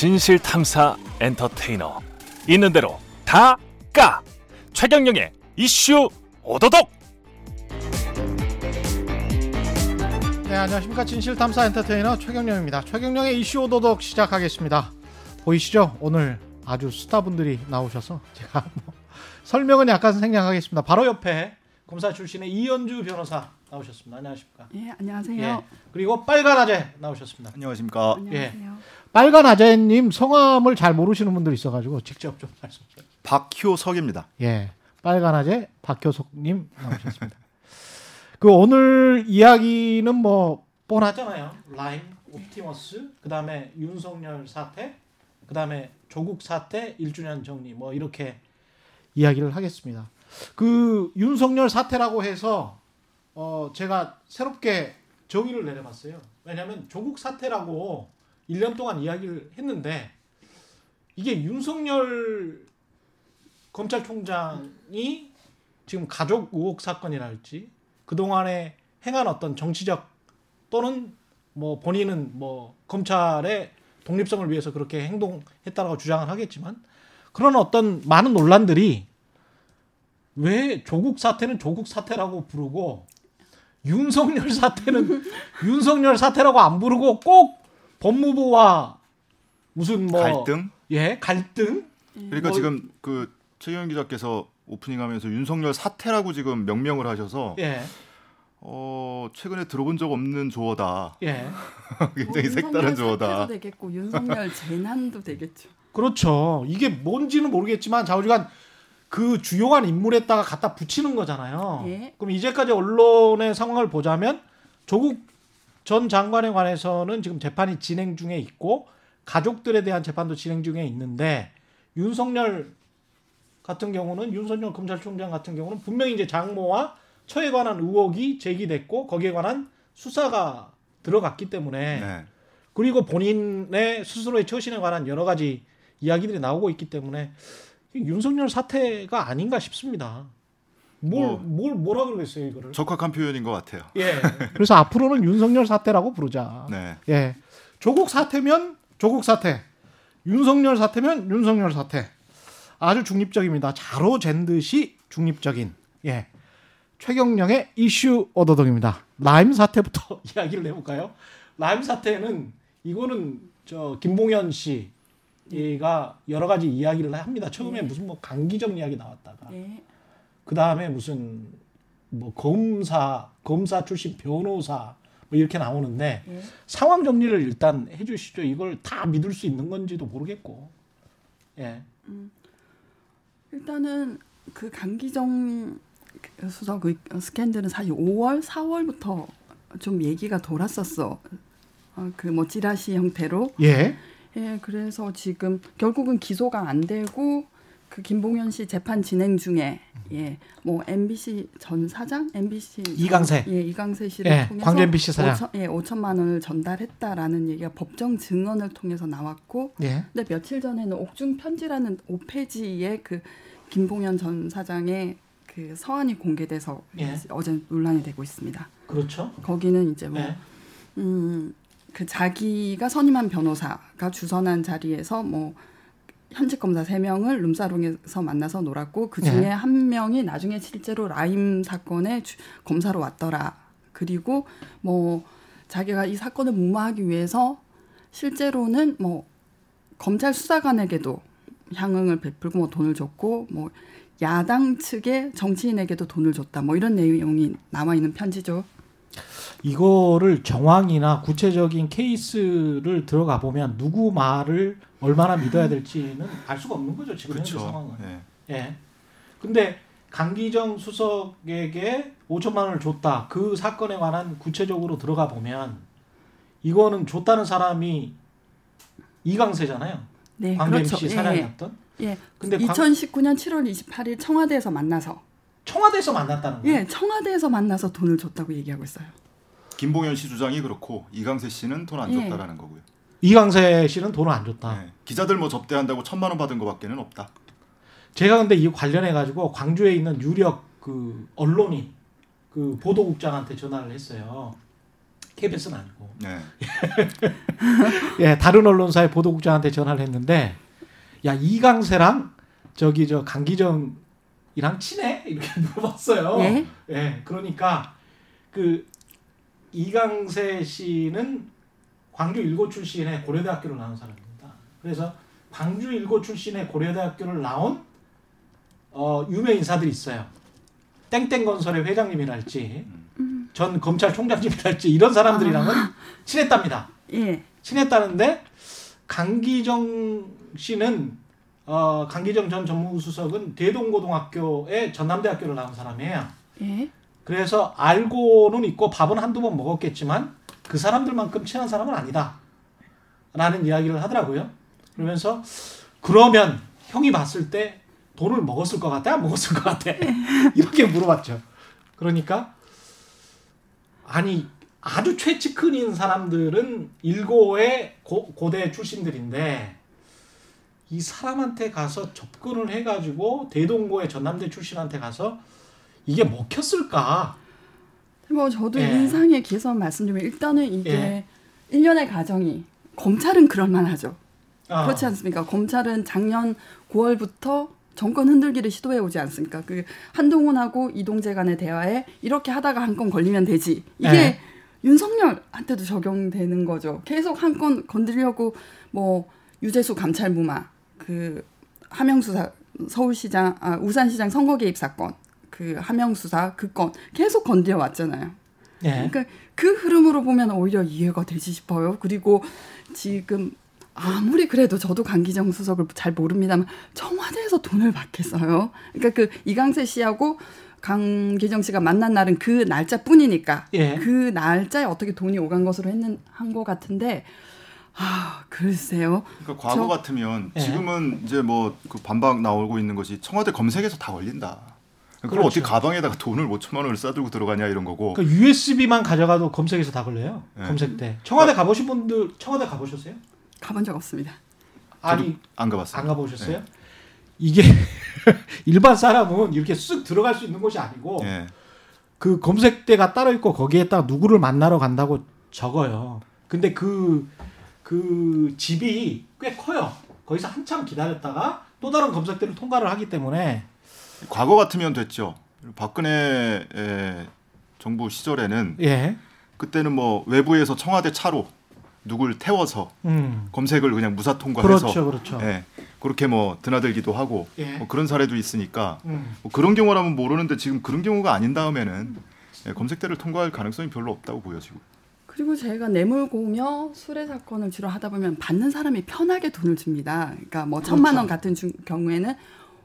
진실 탐사 엔터테이너 있는 대로 다 까 최경영의 이슈 오도독 네, 안녕하십니까. 진실 탐사 엔터테이너 최경령입니다. 최경령의 이슈 오도독 시작하겠습니다. 보이시죠? 오늘 아주 스타분들이 나오셔서 제가 뭐 설명은 약간 생략하겠습니다. 바로 옆에 검사 출신의 이현주 변호사 나오셨습니다. 안녕하십니까. 예, 안녕하세요. 예. 그리고 빨간 아재 나오셨습니다. 안녕하십니까. 안녕하세요. 빨간 아재님 성함을 잘 모르시는 분들이 있어가지고 직접 좀 말씀 좀. 박효석입니다. 예. 빨간 아재 박효석님 나오셨습니다. 그 오늘 이야기는 뭐 뻔하잖아요. 라임, 옵티머스, 그 다음에 윤석열 사태, 그 다음에 조국 사태 1주년 정리 뭐 이렇게 이야기를 하겠습니다. 그 윤석열 사태라고 해서 어 제가 새롭게 정의를 내려봤어요. 왜냐하면 조국 사태라고 1년 동안 이야기를 했는데 이게 윤석열 검찰총장이 지금 가족 의혹 사건이랄지 그동안에 행한 어떤 정치적 또는 뭐 본인은 뭐 검찰의 독립성을 위해서 그렇게 행동했다라고 주장을 하겠지만 그런 어떤 많은 논란들이 왜 조국 사태는 조국 사태라고 부르고 윤석열 사태는 윤석열 사태라고 안 부르고 꼭 법무부와 무슨 뭐 갈등? 예 갈등 그러니까 뭐- 지금 그 최경 기자께서 오프닝하면서 윤석열 사태라고 지금 명명을 하셔서 예 어 최근에 들어본 적 없는 조어다. 예. 굉장히 뭐 색다른 윤석열 조어다. 되겠고 윤석열 재난도 되겠죠. 그렇죠. 이게 뭔지는 모르겠지만 좌우지간 그 주요한 인물에다가 갖다 붙이는 거잖아요. 예. 그럼 이제까지 언론의 상황을 보자면 조국 전 장관에 관해서는 지금 재판이 진행 중에 있고 가족들에 대한 재판도 진행 중에 있는데 윤석열 같은 경우는 윤석열 검찰총장 같은 경우는 분명히 이제 장모와 처에 관한 의혹이 제기됐고 거기에 관한 수사가 들어갔기 때문에 네. 그리고 본인의 스스로의 처신에 관한 여러 가지 이야기들이 나오고 있기 때문에 윤석열 사태가 아닌가 싶습니다. 뭘, 뭐. 뭘, 뭐라 그러겠어요, 이거를. 적합한 표현인 것 같아요. 예. 그래서 앞으로는 윤석열 사태라고 부르자. 네. 예. 조국 사태면 조국 사태. 윤석열 사태면 윤석열 사태. 아주 중립적입니다. 자로 잰 듯이 중립적인. 예. 최경령의 이슈 오도독입니다. 라임 사태부터 이야기를 해볼까요? 라임 사태는 이거는 저 김봉현 씨가 여러 가지 이야기를 합니다. 처음에 네. 무슨 뭐 강기정 이야기 나왔다가 예. 그 다음에 무슨 뭐 검사 검사 출신 변호사 뭐 이렇게 나오는데 예. 상황 정리를 일단 해주시죠. 이걸 다 믿을 수 있는 건지도 모르겠고. 예. 일단은 그 강기정 수석 의 스캔들은 사실 5월, 4월부터 좀 얘기가 돌았었어. 어, 그뭐 찌라시 형태로. 예. 예, 그래서 지금 결국은 기소가 안 되고 그 김봉현 씨 재판 진행 중에 예, 뭐 MBC 전 사장, MBC 전- 이강세. 예, 이강세 씨를 예, 통해서 광주 MBC 사장. 5천, 예, 5천만 원을 전달했다라는 얘기가 법정 증언을 통해서 나왔고 예. 근데 며칠 전에는 옥중 편지라는 5페이지의 그 김봉현 전 사장의 그 서한이 공개돼서 예. 어제 논란이 되고 있습니다. 그렇죠. 거기는 이제 뭐 예. 음, 그 자기가 선임한 변호사가 주선한 자리에서 뭐 현직 검사 세명을 룸사롱에서 만나서 놀았고 그 중에 네. 한 명이 나중에 실제로 라임 사건의 주- 검사로 왔더라. 그리고 뭐 자기가 이 사건을 무마하기 위해서 실제로는 뭐 검찰 수사관에게도 향응을 베풀고 뭐 돈을 줬고 뭐 야당 측의 정치인에게도 돈을 줬다. 뭐 이런 내용이 남아 있는 편지죠. 이거를 정황이나 구체적인 케이스를 들어가 보면 누구 말을 얼마나 믿어야 될지는 알 수가 없는 거죠 지금 현재 그렇죠. 상황은. 네. 예. 근데 강기정 수석에게 5천만 원을 줬다. 그 사건에 관한 구체적으로 들어가 보면 이거는 줬다는 사람이 이강세잖아요. 네, 광주 그렇죠. MC 예, 사장이었던. 예. 근데 광- 2019년 7월 28일 청와대에서 만나서 청와대에서 만났다는 거예요. 예, 청와대에서 만나서 돈을 줬다고 얘기하고 있어요. 김봉현 씨 주장이 그렇고 이강세 씨는 돈안 예. 줬다라는 거고요. 이강세 씨는 돈을 안 줬다. 네. 기자들 뭐 접대한다고 천만 원 받은 거밖에는 없다. 제가 근데 이 관련해 가지고 광주에 있는 유력 그 언론이 그 보도국장한테 전화를 했어요. KBS는 아니고. 네. 예, 다른 언론사의 보도국장한테 전화를 했는데 야 이강세랑 저기 저 강기정 이랑 친해 이렇게 물어봤어요. 예? 예, 그러니까 그 이강세 씨는 광주 일고 출신의 고려대학교를 나온 사람입니다. 그래서 광주 일고 출신의 고려대학교를 나온 어, 유명 인사들이 있어요. 땡땡건설의 회장님이랄지 전 검찰총장님이랄지 이런 사람들이랑은 친했답니다. 예. 친했다는데 강기정 씨는 어, 강기정 전 정무수석은 대동고등학교의 전남대학교를 나온 사람이에요. 예. 그래서 알고는 있고 밥은 한두 번 먹었겠지만 그 사람들만큼 친한 사람은 아니다. 라는 이야기를 하더라고요. 그러면서 그러면 형이 봤을 때 돈을 먹었을 것 같아? 안 먹었을 것 같아? 이렇게 물어봤죠. 그러니까 아니 아주 최측근인 사람들은 일고의 고, 고대 출신들인데 이 사람한테 가서 접근을 해가지고 대동고의 전남대 출신한테 가서 이게 먹혔을까? 뭐 저도 예. 인상에 기해서 말씀드리면 일단은 이게 예. 일련의 과정이 검찰은 그럴 만하죠. 어. 그렇지 않습니까? 검찰은 작년 9월부터 정권 흔들기를 시도해 오지 않습니까? 그 한동훈하고 이동재 간의 대화에 이렇게 하다가 한 건 걸리면 되지. 이게 네. 윤석열한테도 적용되는 거죠. 계속 한 건 건드리려고 뭐 유재수 감찰 무마, 그 하명수 사, 서울시장, 아, 우산시장 선거 개입 사건, 그 하명수사 그 건 계속 건드려 왔잖아요. 예. 그러니까 그 흐름으로 보면 오히려 이해가 되지 싶어요. 그리고 지금 아무리 그래도 저도 강기정 수석을 잘 모릅니다만 청와대에서 돈을 받겠어요. 그러니까 그 이강세 씨하고 강기정 씨가 만난 날은 그 날짜뿐이니까 예. 그 날짜에 어떻게 돈이 오간 것으로 했는 한것 같은데 아 글쎄요. 그러니까 과거 저- 같으면 예. 지금은 이제 뭐 그 반박 나오고 있는 것이 청와대 검색에서 다 걸린다. 그럼 그렇죠. 어떻게 가방에다가 돈을 5천만 원을 싸들고 들어가냐 이런 거고. 그 USB만 가져가도 검색에서 다 걸려요. 네. 검색 때. 청와대 가보신 분들 청와대 가보셨어요? 가본 적 없습니다. 아니 안 가봤어요. 안 가보셨어요? 네. 이게 일반 사람은 이렇게 쓱 들어갈 수 있는 곳이 아니고 예. 그 검색대가 따로 있고 거기에다가 누구를 만나러 간다고 적어요. 근데 그, 그 집이 꽤 커요. 거기서 한참 기다렸다가 또 다른 검색대를 통과를 하기 때문에 과거 같으면 됐죠. 박근혜 에, 정부 시절에는 예. 그때는 뭐 외부에서 청와대 차로 누굴 태워서 음. 검색을 그냥 무사 통과해서 그렇죠. 그렇죠. 예, 그렇게 뭐 드나들기도 하고 예. 뭐 그런 사례도 있으니까 음. 뭐 그런 경우라면 모르는데 지금 그런 경우가 아닌 다음에는 예, 검색대를 통과할 가능성이 별로 없다고 보여지고. 그리고 제가 뇌물공여 수뢰 사건을 주로 하다 보면 받는 사람이 편하게 돈을 줍니다. 그러니까 뭐 천만 원 그렇죠. 같은 주- 경우에는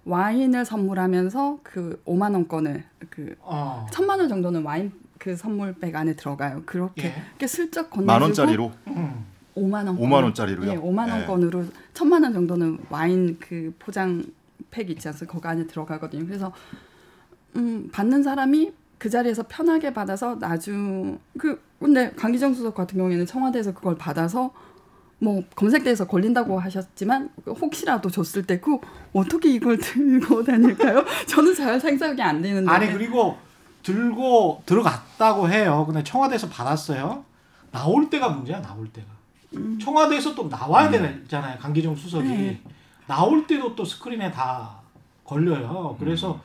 와인을 선물하면서 그 5만 원권을 그 어. 천만 원 정도는 와인 그 선물백 안에 들어가요. 그렇게 예. 이렇게 슬쩍 건네주고 만 원짜리로 음. 5만 원 5만 원짜리로요? 예, 5만 예. 원권으로 천만 원 정도는 와인 그 포장 백 있지 않습니까? 거기 안에 들어가거든요. 그래서 음, 받는 사람이 그 자리에서 편하게 받아서 나중 그 근데 강기정 수석 같은 경우에는 청와대에서 그걸 받아서 뭐 검색대에서 걸린다고 하셨지만 혹시라도 줬을 때 그 어떻게 이걸 들고 다닐까요? 저는 잘 생각이 안 되는데. 아니 그리고 들고 들어갔다고 해요. 근데 청와대에서 받았어요. 나올 때가 문제야. 나올 때가. 청와대에서 또 나와야 되잖아요. 강기정 수석이 네. 나올 때도 또 스크린에 다 걸려요. 그래서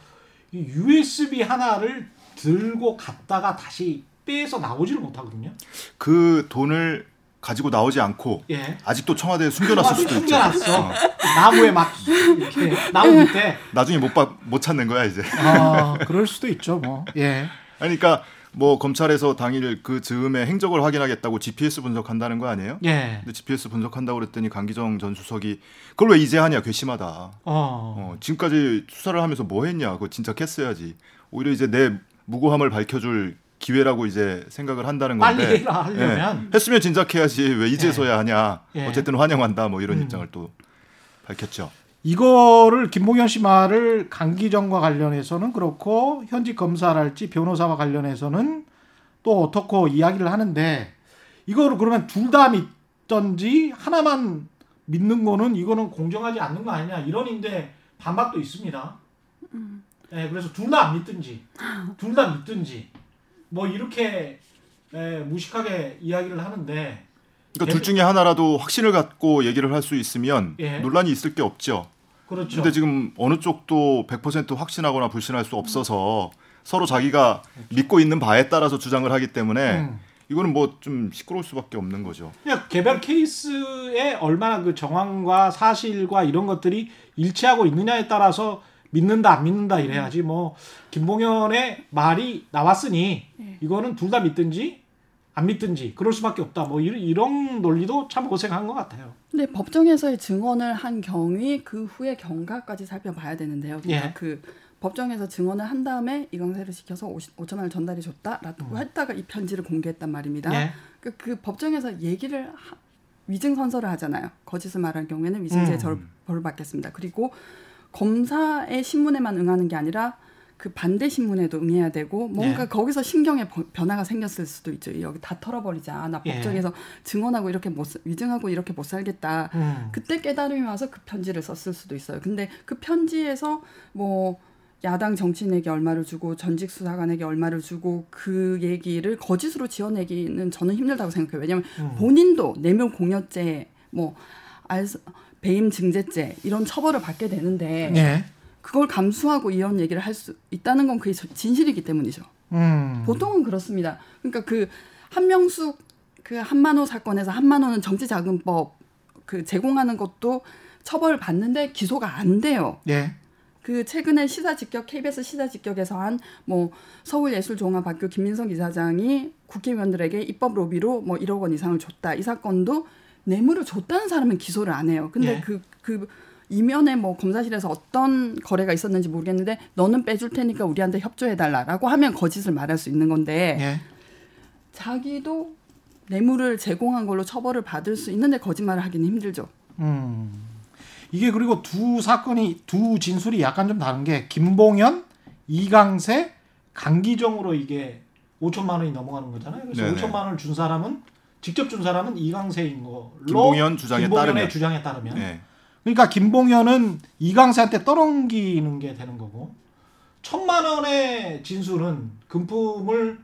이 USB 하나를 들고 갔다가 다시 빼서 나오지를 못하거든요. 그 돈을 가지고 나오지 않고 예. 아직도 청와대에 숨겨놨을 수도 있죠. 숨겨놨어. 어, 나무에 막 이렇게 나무 밑에. 나중에 못, 봐- 못 찾는 거야 이제. 아, 그럴 수도 있죠. 뭐. 예. 그러니까 뭐 검찰에서 당일 그 즈음에 행적을 확인하겠다고 GPS 분석한다는 거 아니에요? 예. 근데 GPS 분석한다고 그랬더니 강기정 전 수석이 그걸 왜 이제 하냐 괘씸하다. 어. 어, 지금까지 수사를 하면서 뭐 했냐. 그거 진짜 캤어야지. 오히려 이제 내 무고함을 밝혀줄 기회라고 이제 생각을 한다는 건데. 빨리 해라 하려면 예, 했으면 진작해야지 왜 이제서야 하냐. 예. 어쨌든 환영한다. 뭐 이런 음. 입장을 또 밝혔죠. 이거를 김봉현 씨 말을 강기정과 관련해서는 그렇고 현직 검사랄지 변호사와 관련해서는 또 어떻고 이야기를 하는데 이거를 그러면 둘 다 믿던지 하나만 믿는 거는 이거는 공정하지 않는 거 아니냐 이런 인데 반박도 있습니다. 네, 그래서 둘 다 안 믿든지 둘 다 믿든지 뭐 이렇게 에, 무식하게 이야기를 하는데 그러니까 둘 중에 하나라도 확신을 갖고 얘기를 할 수 있으면 예. 논란이 있을 게 없죠. 그렇죠. 근데 지금 어느 쪽도 100% 확신하거나 불신할 수 없어서 서로 자기가 믿고 있는 바에 따라서 주장을 하기 때문에 음. 이거는 뭐 좀 시끄러울 수밖에 없는 거죠. 그냥 개별 케이스에 얼마나 그 정황과 사실과 이런 것들이 일치하고 있느냐에 따라서 믿는다 안 믿는다 이래야지 뭐 김봉현의 말이 나왔으니 예. 이거는 둘 다 믿든지 안 믿든지 그럴 수밖에 없다 뭐 이런, 이런 논리도 참 고생한 것 같아요. 근데 법정에서의 증언을 한 경위 그 후에 경과까지 살펴봐야 되는데요. 그러니까 예. 그 법정에서 증언을 한 다음에 이광세를 시켜서 50, 5천만 원을 전달해 줬다라고 했다가 이 편지를 공개했단 말입니다. 음. 예. 그, 그 법정에서 얘기를 하- 위증 선서를 하잖아요. 거짓을 말할 경우에는 위증죄 음. 절 벌을 받겠습니다. 그리고 검사의 신문에만 응하는 게 아니라 그 반대 신문에도 응해야 되고 뭔가 예. 거기서 신경의 버- 변화가 생겼을 수도 있죠. 여기 다 털어버리자. 나 예. 법정에서 증언하고 이렇게 못 살- 위증하고 이렇게 못 살겠다. 음. 그때 깨달음이 와서 그 편지를 썼을 수도 있어요. 근데 그 편지에서 뭐 야당 정치인에게 얼마를 주고 전직 수사관에게 얼마를 주고 그 얘기를 거짓으로 지어내기는 저는 힘들다고 생각해요. 왜냐하면 음. 본인도 뇌물 공여죄, 뭐 알스, 배임 증제죄 이런 처벌을 받게 되는데 예. 그걸 감수하고 이런 얘기를 할 수 있다는 건 그게 진실이기 때문이죠. 음. 보통은 그렇습니다. 그러니까 그 한명숙 그 한만호 사건에서 한만호는 정치자금법 그 제공하는 것도 처벌 받는데 기소가 안 돼요. 예. 그 최근에 시사 직격 KBS 시사 직격에서 한 뭐 서울예술종합학교 김민석 이사장이 국회의원들에게 입법 로비로 뭐 1억 원 이상을 줬다 이 사건도 뇌물을 줬다는 사람은 기소를 안 해요. 근데 예. 그그 이면에 뭐 검사실에서 어떤 거래가 있었는지 모르겠는데 너는 빼줄 테니까 우리한테 협조해 달라라고 하면 거짓을 말할 수 있는 건데 예. 자기도 뇌물을 제공한 걸로 처벌을 받을 수 있는데 거짓말을 하기는 힘들죠. 음. 이게 그리고 두 사건이 두 진술이 약간 좀 다른 게 김봉현, 이강세, 강기정으로 이게 5천만 원이 넘어가는 거잖아요. 그래서 네네. 5천만 원을 준 사람은 직접 준 사람은 이강세인 걸로 김봉현 주장에 따르면. 주장에 따르면 예. 그러니까 김봉현은 이강세한테 떠넘기는 게 되는 거고 천만 원의 진술은 금품을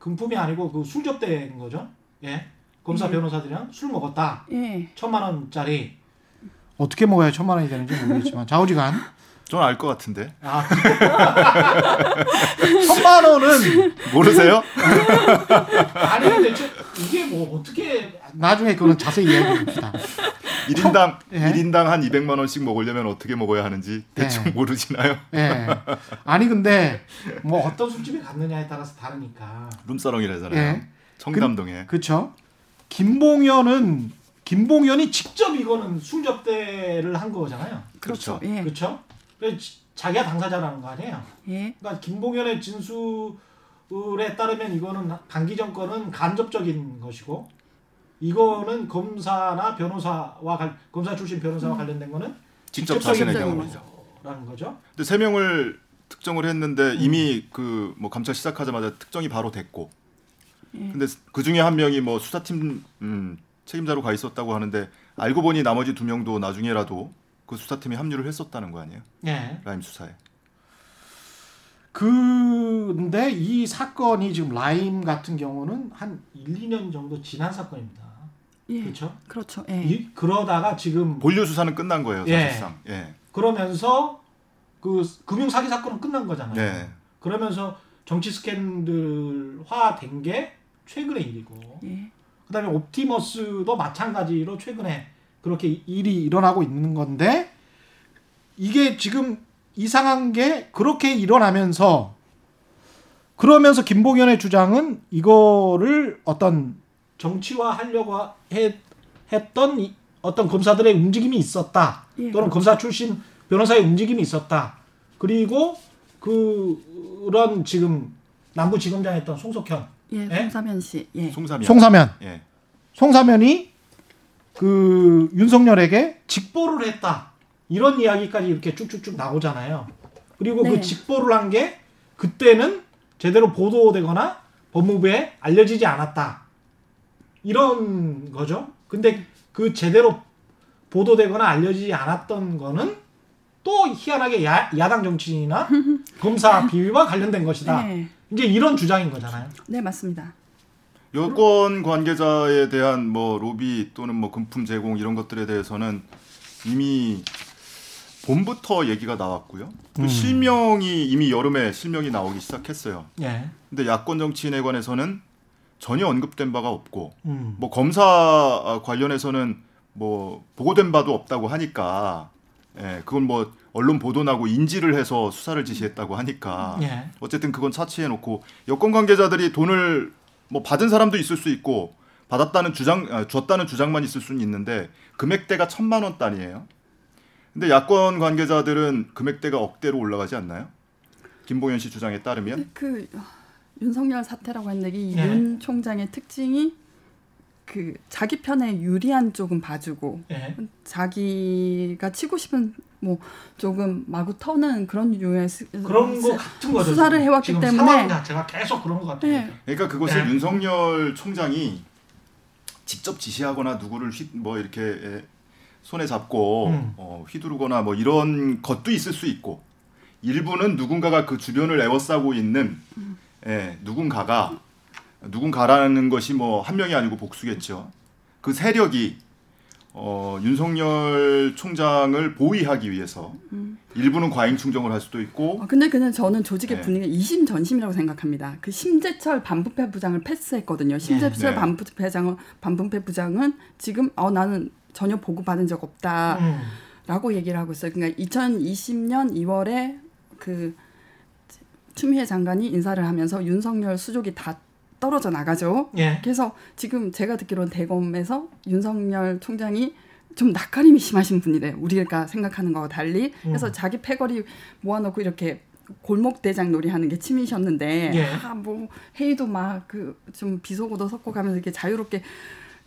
금품이 아니고 그 술 접대인 거죠. 예. 검사 예. 변호사들이랑 술 먹었다. 예. 천만 원짜리 어떻게 먹어야 천만 원이 되는지 모르겠지만 좌우지간 저는 알것 같은데 아 천만 원은 모르세요? 아니 근데 저- 이게 뭐 어떻게 나중에 그거는 자세히 이야기해 봅시다. 1인당 예. 1인당 한 200만 원씩 먹으려면 어떻게 먹어야 하는지 대충 예. 모르시나요? 예. 아니 근데 뭐 어떤 술집에 갔느냐에 따라서 다르니까. 룸사롱이라잖아요. 예. 청담동에. 그 렇죠. 김봉현은 김봉현이 직접 이거는 술 접대를 한 거잖아요. 그렇죠. 그렇죠. 예. 그렇죠? 자기가 당사자라는 거 아니에요. 예. 그러니까 김봉현의 진술 에 따르면 이거는 강기정 건은 간접적인 것이고 이거는 검사나 변호사와 관- 검사 출신 변호사와 관련된 거는 직접 자신의 경우. 경우죠. 라는 거죠. 근데 세 명을 특정을 음. 했는데 이미 그 뭐 감찰 시작하자마자 특정이 바로 됐고. 예. 근데 그 중에 한 명이 뭐 수사팀 음, 책임자로 가 있었다고 하는데 알고 보니 나머지 두 명도 나중에라도 그 수사팀에 합류를 했었다는 거 아니에요? 예. 라임 수사에. 근데 이 사건이 지금 라임 같은 경우는 한 1, 2년 정도 지난 사건입니다. 예. 그렇죠? 그렇죠. 예. 이, 그러다가 지금 본류 수사는 끝난 거예요, 예. 사실상. 예. 그러면서 그 금융 사기 사건은 끝난 거잖아요. 네. 그러면서 정치 스캔들화 된 게 최근의 일이고 예. 그다음에 옵티머스도 마찬가지로 최근에 그렇게 일이 일어나고 있는 건데 이게 지금 이상한 게 그렇게 일어나면서 그러면서 김봉현의 주장은 이거를 어떤 정치화 하려고 해- 했던 이- 어떤 검사들의 움직임이 있었다 예, 또는 검사 출신 변호사의 움직임이 있었다 그리고 그런 지금 남부지검장 했던 송석현 예. 예? 송사면 씨. 예. 송사면. 송사면 예. 송사면이 그 윤석열에게 직보를 했다 이런 이야기까지 이렇게 쭉쭉쭉 나오잖아요. 그리고 그 네. 직보를 한 게 그때는 제대로 보도되거나 법무부에 알려지지 않았다 이런 거죠. 근데 그 제대로 보도되거나 알려지지 않았던 거는 또 희한하게 야, 야당 정치인이나 검사 비위와 관련된 것이다. 네. 이제 이런 주장인 거잖아요. 네, 맞습니다. 여권 관계자에 대한 뭐 로비 또는 뭐 금품 제공 이런 것들에 대해서는 이미 봄부터 얘기가 나왔고요. 또 음. 실명이 이미 여름에 실명이 나오기 시작했어요. 예. 근데 야권 정치인에 관해서는 전혀 언급된 바가 없고 음. 뭐 검사 관련해서는 뭐 보고된 바도 없다고 하니까 예, 그건 뭐 언론 보도나고 인지를 해서 수사를 지시했다고 하니까 예. 어쨌든 그건 차치해 놓고 여권 관계자들이 돈을 뭐 받은 사람도 있을 수 있고 받았다는 주장 아, 줬다는 주장만 있을 수는 있는데 금액대가 천만 원 단위예요. 근데 야권 관계자들은 금액대가 억대로 올라가지 않나요? 김봉현 씨 주장에 따르면 그 윤석열 사태라고 했는데 이 네. 윤 총장의 특징이 그 자기 편에 유리한 쪽은 봐주고 예. 자기가 치고 싶은 뭐 조금 마구 터는 그런 유의 수- 그런 거 수- 같은 거죠. 수사를. 해왔기 지금 때문에. 상황 자체가 계속 그런 것 같아요. 네. 그러니까 그것을 네. 윤석열 총장이 직접 지시하거나 누구를 휘, 뭐 이렇게 에, 손에 잡고 음. 어, 휘두르거나 뭐 이런 것도 있을 수 있고 일부는 누군가가 그 주변을 에워싸고 있는 예, 누군가가 누군가라는 것이 뭐 한 명이 아니고 복수겠죠. 그 세력이 어, 윤석열 총장을 보위하기 위해서 일부는 과잉 충정을 할 수도 있고 어, 근데 그냥 저는 조직의 네. 분위기가 이심전심이라고 생각합니다. 그 심재철 반부패 부장을 패스했거든요. 심재철 네. 반부패 부장은 반부패 부장은 지금 어 나는 전혀 보고 받은 적 없다라고 음. 얘기를 하고 있어요. 그러니까 2020년 2월에 그 추미애 장관이 인사를 하면서 윤석열 수족이 다 떨어져 나가죠. 예. 그래서 지금 제가 듣기로는 대검에서 윤석열 총장이 좀 낯가림이 심하신 분이래. 우리가 생각하는 거와 달리. 그래서 음. 자기 패거리 모아놓고 이렇게 골목 대장 놀이 하는 게 취미셨는데 예. 아 뭐 회의도 막 그 좀 비속어도 섞어 가면서 이렇게 자유롭게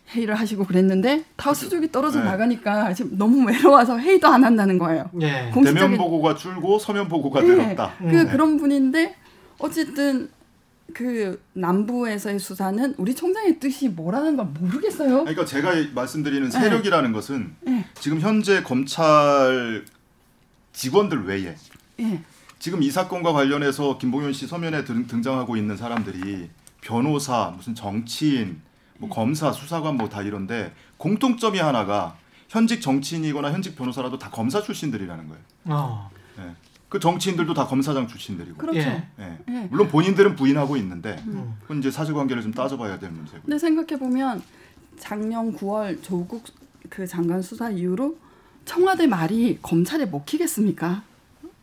회의를 하시고 그랬는데 다 수족이 떨어져 네. 나가니까 지금 너무 외로워서 회의도 안 한다는 거예요. 예. 공식적인- 대면 보고가 줄고 서면 보고가 네. 늘었다. 그 음. 그런 분인데 어쨌든 그 남부에서의 수사는 우리 총장의 뜻이 뭐라는 걸 모르겠어요. 그러니까 제가 말씀드리는 세력이라는 것은 네. 지금 현재 검찰 직원들 외에 예. 지금 이 사건과 관련해서 김봉현 씨 서면에 등, 등장하고 있는 사람들이 변호사, 무슨 정치인, 뭐 검사, 수사관 뭐 다 이런데 공통점이 하나가 현직 정치인이거나 현직 변호사라도 다 검사 출신들이라는 거예요. 어. 예. 그 정치인들도 다 검사장 출신들이고. 그렇죠. 예. 예. 예. 물론 본인들은 부인하고 있는데 음. 그건 이제 사실관계를 좀 따져봐야 될 문제고. 근데 생각해 보면 작년 9월 조국 그 장관 수사 이후로 청와대 말이 검찰에 먹히겠습니까?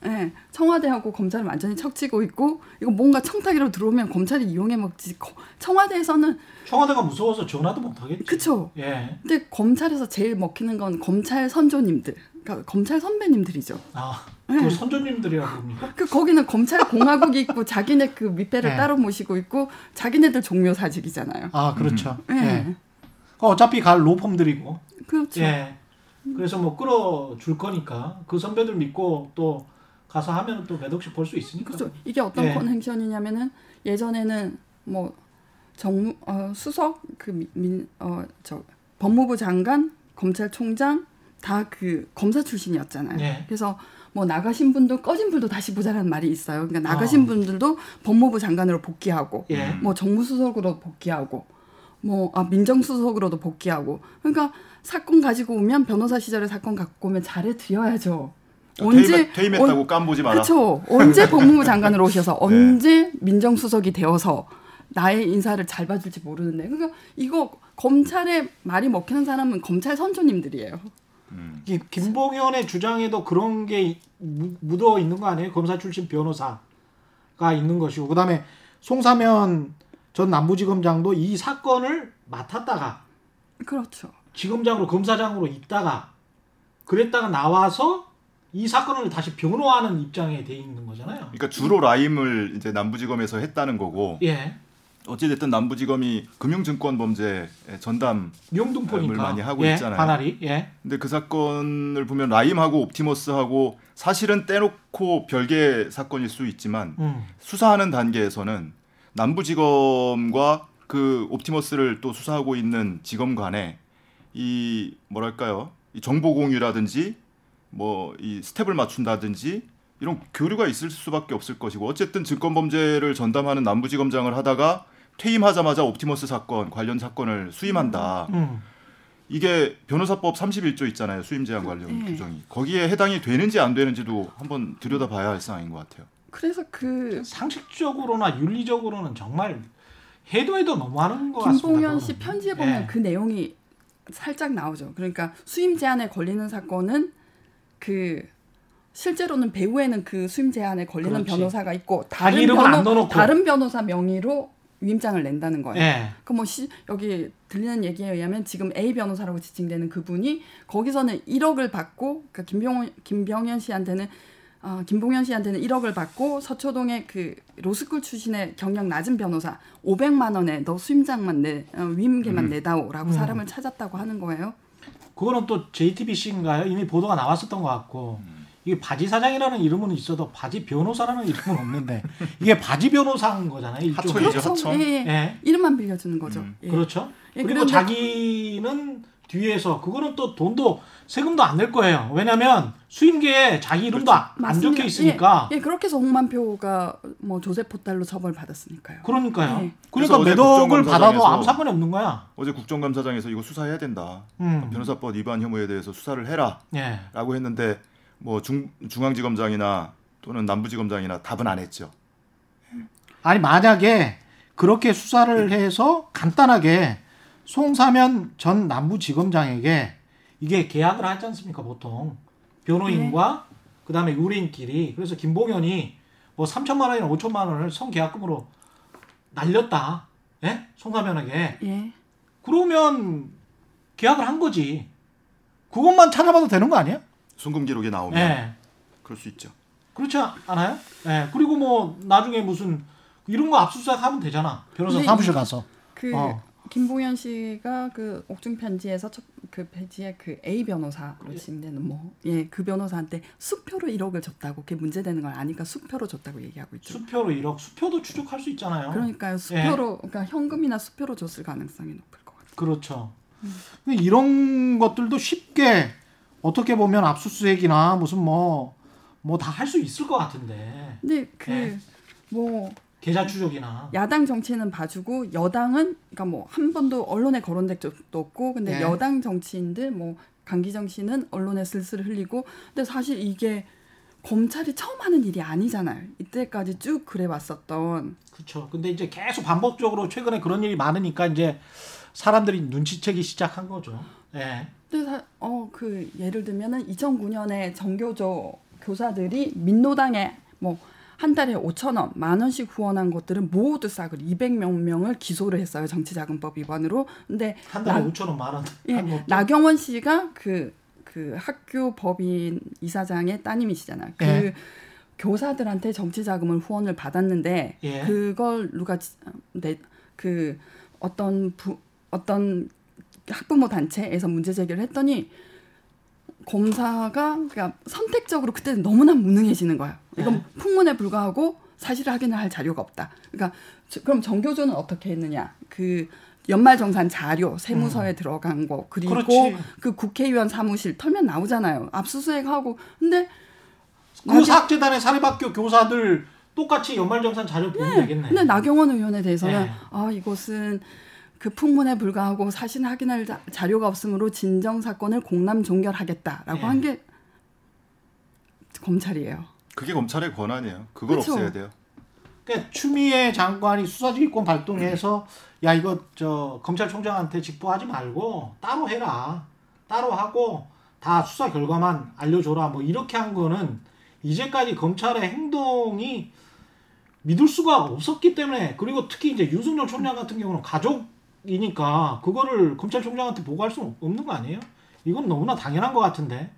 예, 청와대하고 검찰은 완전히 척치고 있고 이거 뭔가 청탁이라도 들어오면 검찰이 이용해 먹지. 거- 청와대에서는 청와대가 무서워서 전화도 못 하겠지. 그쵸. 예. 근데 검찰에서 제일 먹히는 건 검찰 선조님들, 그러니까 검찰 선배님들이죠. 아, 네. 그 선조님들이라고 합니까? 그 거기는 검찰 공화국이 있고 자기네 그 밑배를 네. 따로 모시고 있고 자기네들 종묘 사직이잖아요. 아, 그렇죠. 예. 예. 그 어차피 갈 로펌들이고. 그렇죠. 예. 그래서 뭐 끌어줄 거니까 그 선배들 믿고 또 가서 하면 또 몇 억씩 벌 수 있으니까. 그렇죠. 이게 어떤 예. 커넥션이냐면은 예전에는 뭐 정무 어, 수석 그민어저 법무부 장관, 검찰총장 다 그 검사 출신이었잖아요. 예. 그래서 뭐 나가신 분도 꺼진 불도 다시 보자라는 말이 있어요. 그러니까 나가신 어. 분들도 법무부 장관으로 복귀하고 예. 뭐 정무수석으로 복귀하고 뭐 아, 민정수석으로도 복귀하고 그러니까 사건 가지고 오면 변호사 시절에 사건 갖고 오면 잘해 드려야죠. 언제 퇴임, 했다고 깜보지 마라. 그렇죠. 언제 법무부 장관으로 오셔서 언제 민정수석이 되어서 나의 인사를 잘 봐줄지 모르는데 그러니까 이거 검찰에 말이 먹히는 사람은 검찰 선조님들이에요. 음. 이 김봉현의 주장에도 그런 게 무- 묻어 있는 거 아니에요? 검사 출신 변호사가 있는 것이고 그다음에 송사면 전 남부지검장도 이 사건을 맡았다가 그렇죠. 지검장으로 검사장으로 있다가 그랬다가 나와서 이 사건을 다시 변호하는 입장에 돼 있는 거잖아요. 그러니까 주로 라임을 이제 남부지검에서 했다는 거고 예. 어찌됐든 남부지검이 금융증권 범죄 전담 명등포니까 을 많이 하고 예, 있잖아요. 관할이 예. 근데 그 사건을 보면 라임하고 옵티머스하고 사실은 떼놓고 별개 사건일 수 있지만 음. 수사하는 단계에서는 남부지검과 그 옵티머스를 또 수사하고 있는 지검 간에 이 뭐랄까요 이 정보 공유라든지 뭐 이 스텝을 맞춘다든지 이런 교류가 있을 수밖에 없을 것이고 어쨌든 증권 범죄를 전담하는 남부지검장을 하다가 퇴임하자마자 옵티머스 사건 관련 사건을 수임한다. 음. 이게 변호사법 31조 있잖아요. 수임 제한 관련 네. 규정이. 거기에 해당이 되는지 안 되는지도 한번 들여다봐야 할 사항인 것 같아요. 그래서 그 상식적으로나 윤리적으로는 정말 해도 해도 너무하는 것 같습니다. 김봉현 씨. 편지에 보면 예. 그 내용이 살짝 나오죠. 그러니까 수임 제한에 걸리는 사건은 그 실제로는 배후에는 그 수임 제한에 걸리는 그렇지. 변호사가 있고 다른 변호. 다른 변호사 명의로 위임장을 낸다는 거예요. 예. 그뭐 여기 들리는 얘기에 의하면 지금 A 변호사라고 지칭되는 그분이 거기서는 1억을 받고 그러니까 김병 김병현 씨한테는 어, 김봉현 씨한테는 1억을 받고 서초동의 그 로스쿨 출신의 경력 낮은 변호사 500만 원에 너 수임장만 내 어, 위임계만 음. 내다오라고 음. 사람을 찾았다고 하는 거예요. 그거는 또 JTBC인가요? 이미 보도가 나왔었던 것 같고 이게 바지 사장이라는 이름은 있어도 바지 변호사라는 이름은 없는데 이게 바지 변호사인 거잖아요. 하청이죠. 하청. 예, 예. 예. 이름만 빌려주는 거죠. 음. 예. 그렇죠. 예, 그리고 자기는 뒤에서 그거는 또 돈도 세금도 안 낼 거예요. 왜냐하면 수임계에 자기 이름도 안 맞습니다. 적혀 있으니까. 예, 예, 그렇게 해서 홍만표가 뭐 조세 포탈로 처벌 받았으니까요. 그러니억요 예. 그러니까 국정감사장에서- 받아도 아무 상관이 없는 거야. 어제 국정감사장에서 이거 수사해야 된다. 음. 변호사법 위반 혐의에 대해서 수사를 해라라고 예. 했는데 뭐 중, 중앙지검장이나 또는 남부지검장이나 답은 안 했죠. 아니 만약에 그렇게 수사를 해서 간단하게 송사면 전 남부지검장에게 이게 계약을 하지 않습니까 보통? 변호인과 그다음에 의뢰인끼리. 그래서 김봉현이 뭐 3천만 원이나 5천만 원을 성계약금으로 날렸다. 예? 송사면에게. 예. 그러면 계약을 한 거지. 그것만 찾아봐도 되는 거 아니야? 순금 기록에 나오면 예. 그럴 수 있죠. 그렇지 않아요? 예. 그리고 뭐 나중에 무슨 이런 거 압수수색 하면 되잖아. 변호사 사무실 가서. 그 어. 김봉현 씨가 그 옥중 편지에서 첫, 그 페이지에 그 A 변호사로 지칭되는 뭐 예 그 변호사한테 수표로 1억을 줬다고 그게 문제되는 걸 아니까 수표로 줬다고 얘기하고 있죠. 수표로 1억 수표도 추적할 수 있잖아요. 그러니까요 수표로 그러니까 현금이나 수표로 줬을 가능성이 높을 것 같아요. 그렇죠. 근데 이런 것들도 쉽게 어떻게 보면 압수수색이나 무슨 뭐 뭐 다 할 수 있을 것 같은데 근데 그 예. 뭐 계좌 추적이나 야당 정치는 봐주고 여당은 그러니까 뭐 한 번도 언론에 거론된 적도 없고 근데 예. 여당 정치인들 뭐 강기정 씨는 언론에 슬슬 흘리고 근데 사실 이게 검찰이 처음 하는 일이 아니잖아요. 이때까지 쭉 그래 왔었던 그렇죠. 근데 이제 계속 반복적으로 최근에 그런 일이 많으니까 이제 사람들이 눈치채기 시작한 거죠. 예. 근데 어그 예를 들면은 2009년에 정교조 교사들이 민노당에 뭐 한 달에 5천 원, 만 원씩 후원한 것들은 모두 싸그리 200명 명을 기소를 했어요. 정치자금법 위반으로. 근데 한 달에 나- 5천 원, 만 원. 예. 나경원 씨가 그, 그 학교 법인 이사장의 따님이시잖아요. 그 예. 교사들한테 정치 자금을 후원을 받았는데 예. 그걸 누가 지- 내, 그 어떤 부, 어떤 학부모 단체에서 문제 제기를 했더니 검사가 그러니까 선택적으로 그때는 너무나 무능해지는 거야. 이건 네. 풍문에 불과하고 사실 확인을 할 자료가 없다. 그러니까 저- 그럼 정교조는 어떻게 했느냐? 그 연말정산 자료 세무서에 들어간 거 그리고 음. 그렇지. 그 국회의원 사무실 털면 나오잖아요. 압수수색하고 근데 그 나경- 사학재단의 사립학교 교사들 똑같이 연말정산 자료 보면 되겠네. 근데 나경원 의원에 대해서는 네. 아 이것은 그 풍문에 불과하고 사실 확인할 자, 자료가 없으므로 진정 사건을 공람 종결하겠다라고 네. 한게 검찰이에요. 그게 검찰의 권한이에요. 그걸 그쵸. 없애야 돼요. 그러니까 추미애 장관이 수사지휘권 발동해서 야 이거 저 검찰총장한테 직보하지 말고 따로 해라 따로 하고 다 수사 결과만 알려줘라 뭐 이렇게 한 거는 이제까지 검찰의 행동이 믿을 수가 없었기 때문에 그리고 특히 이제 윤석열 총장 같은 경우는 가족이니까 그거를 검찰총장한테 보고할 수 없는 거 아니에요? 이건 너무나 당연한 것 같은데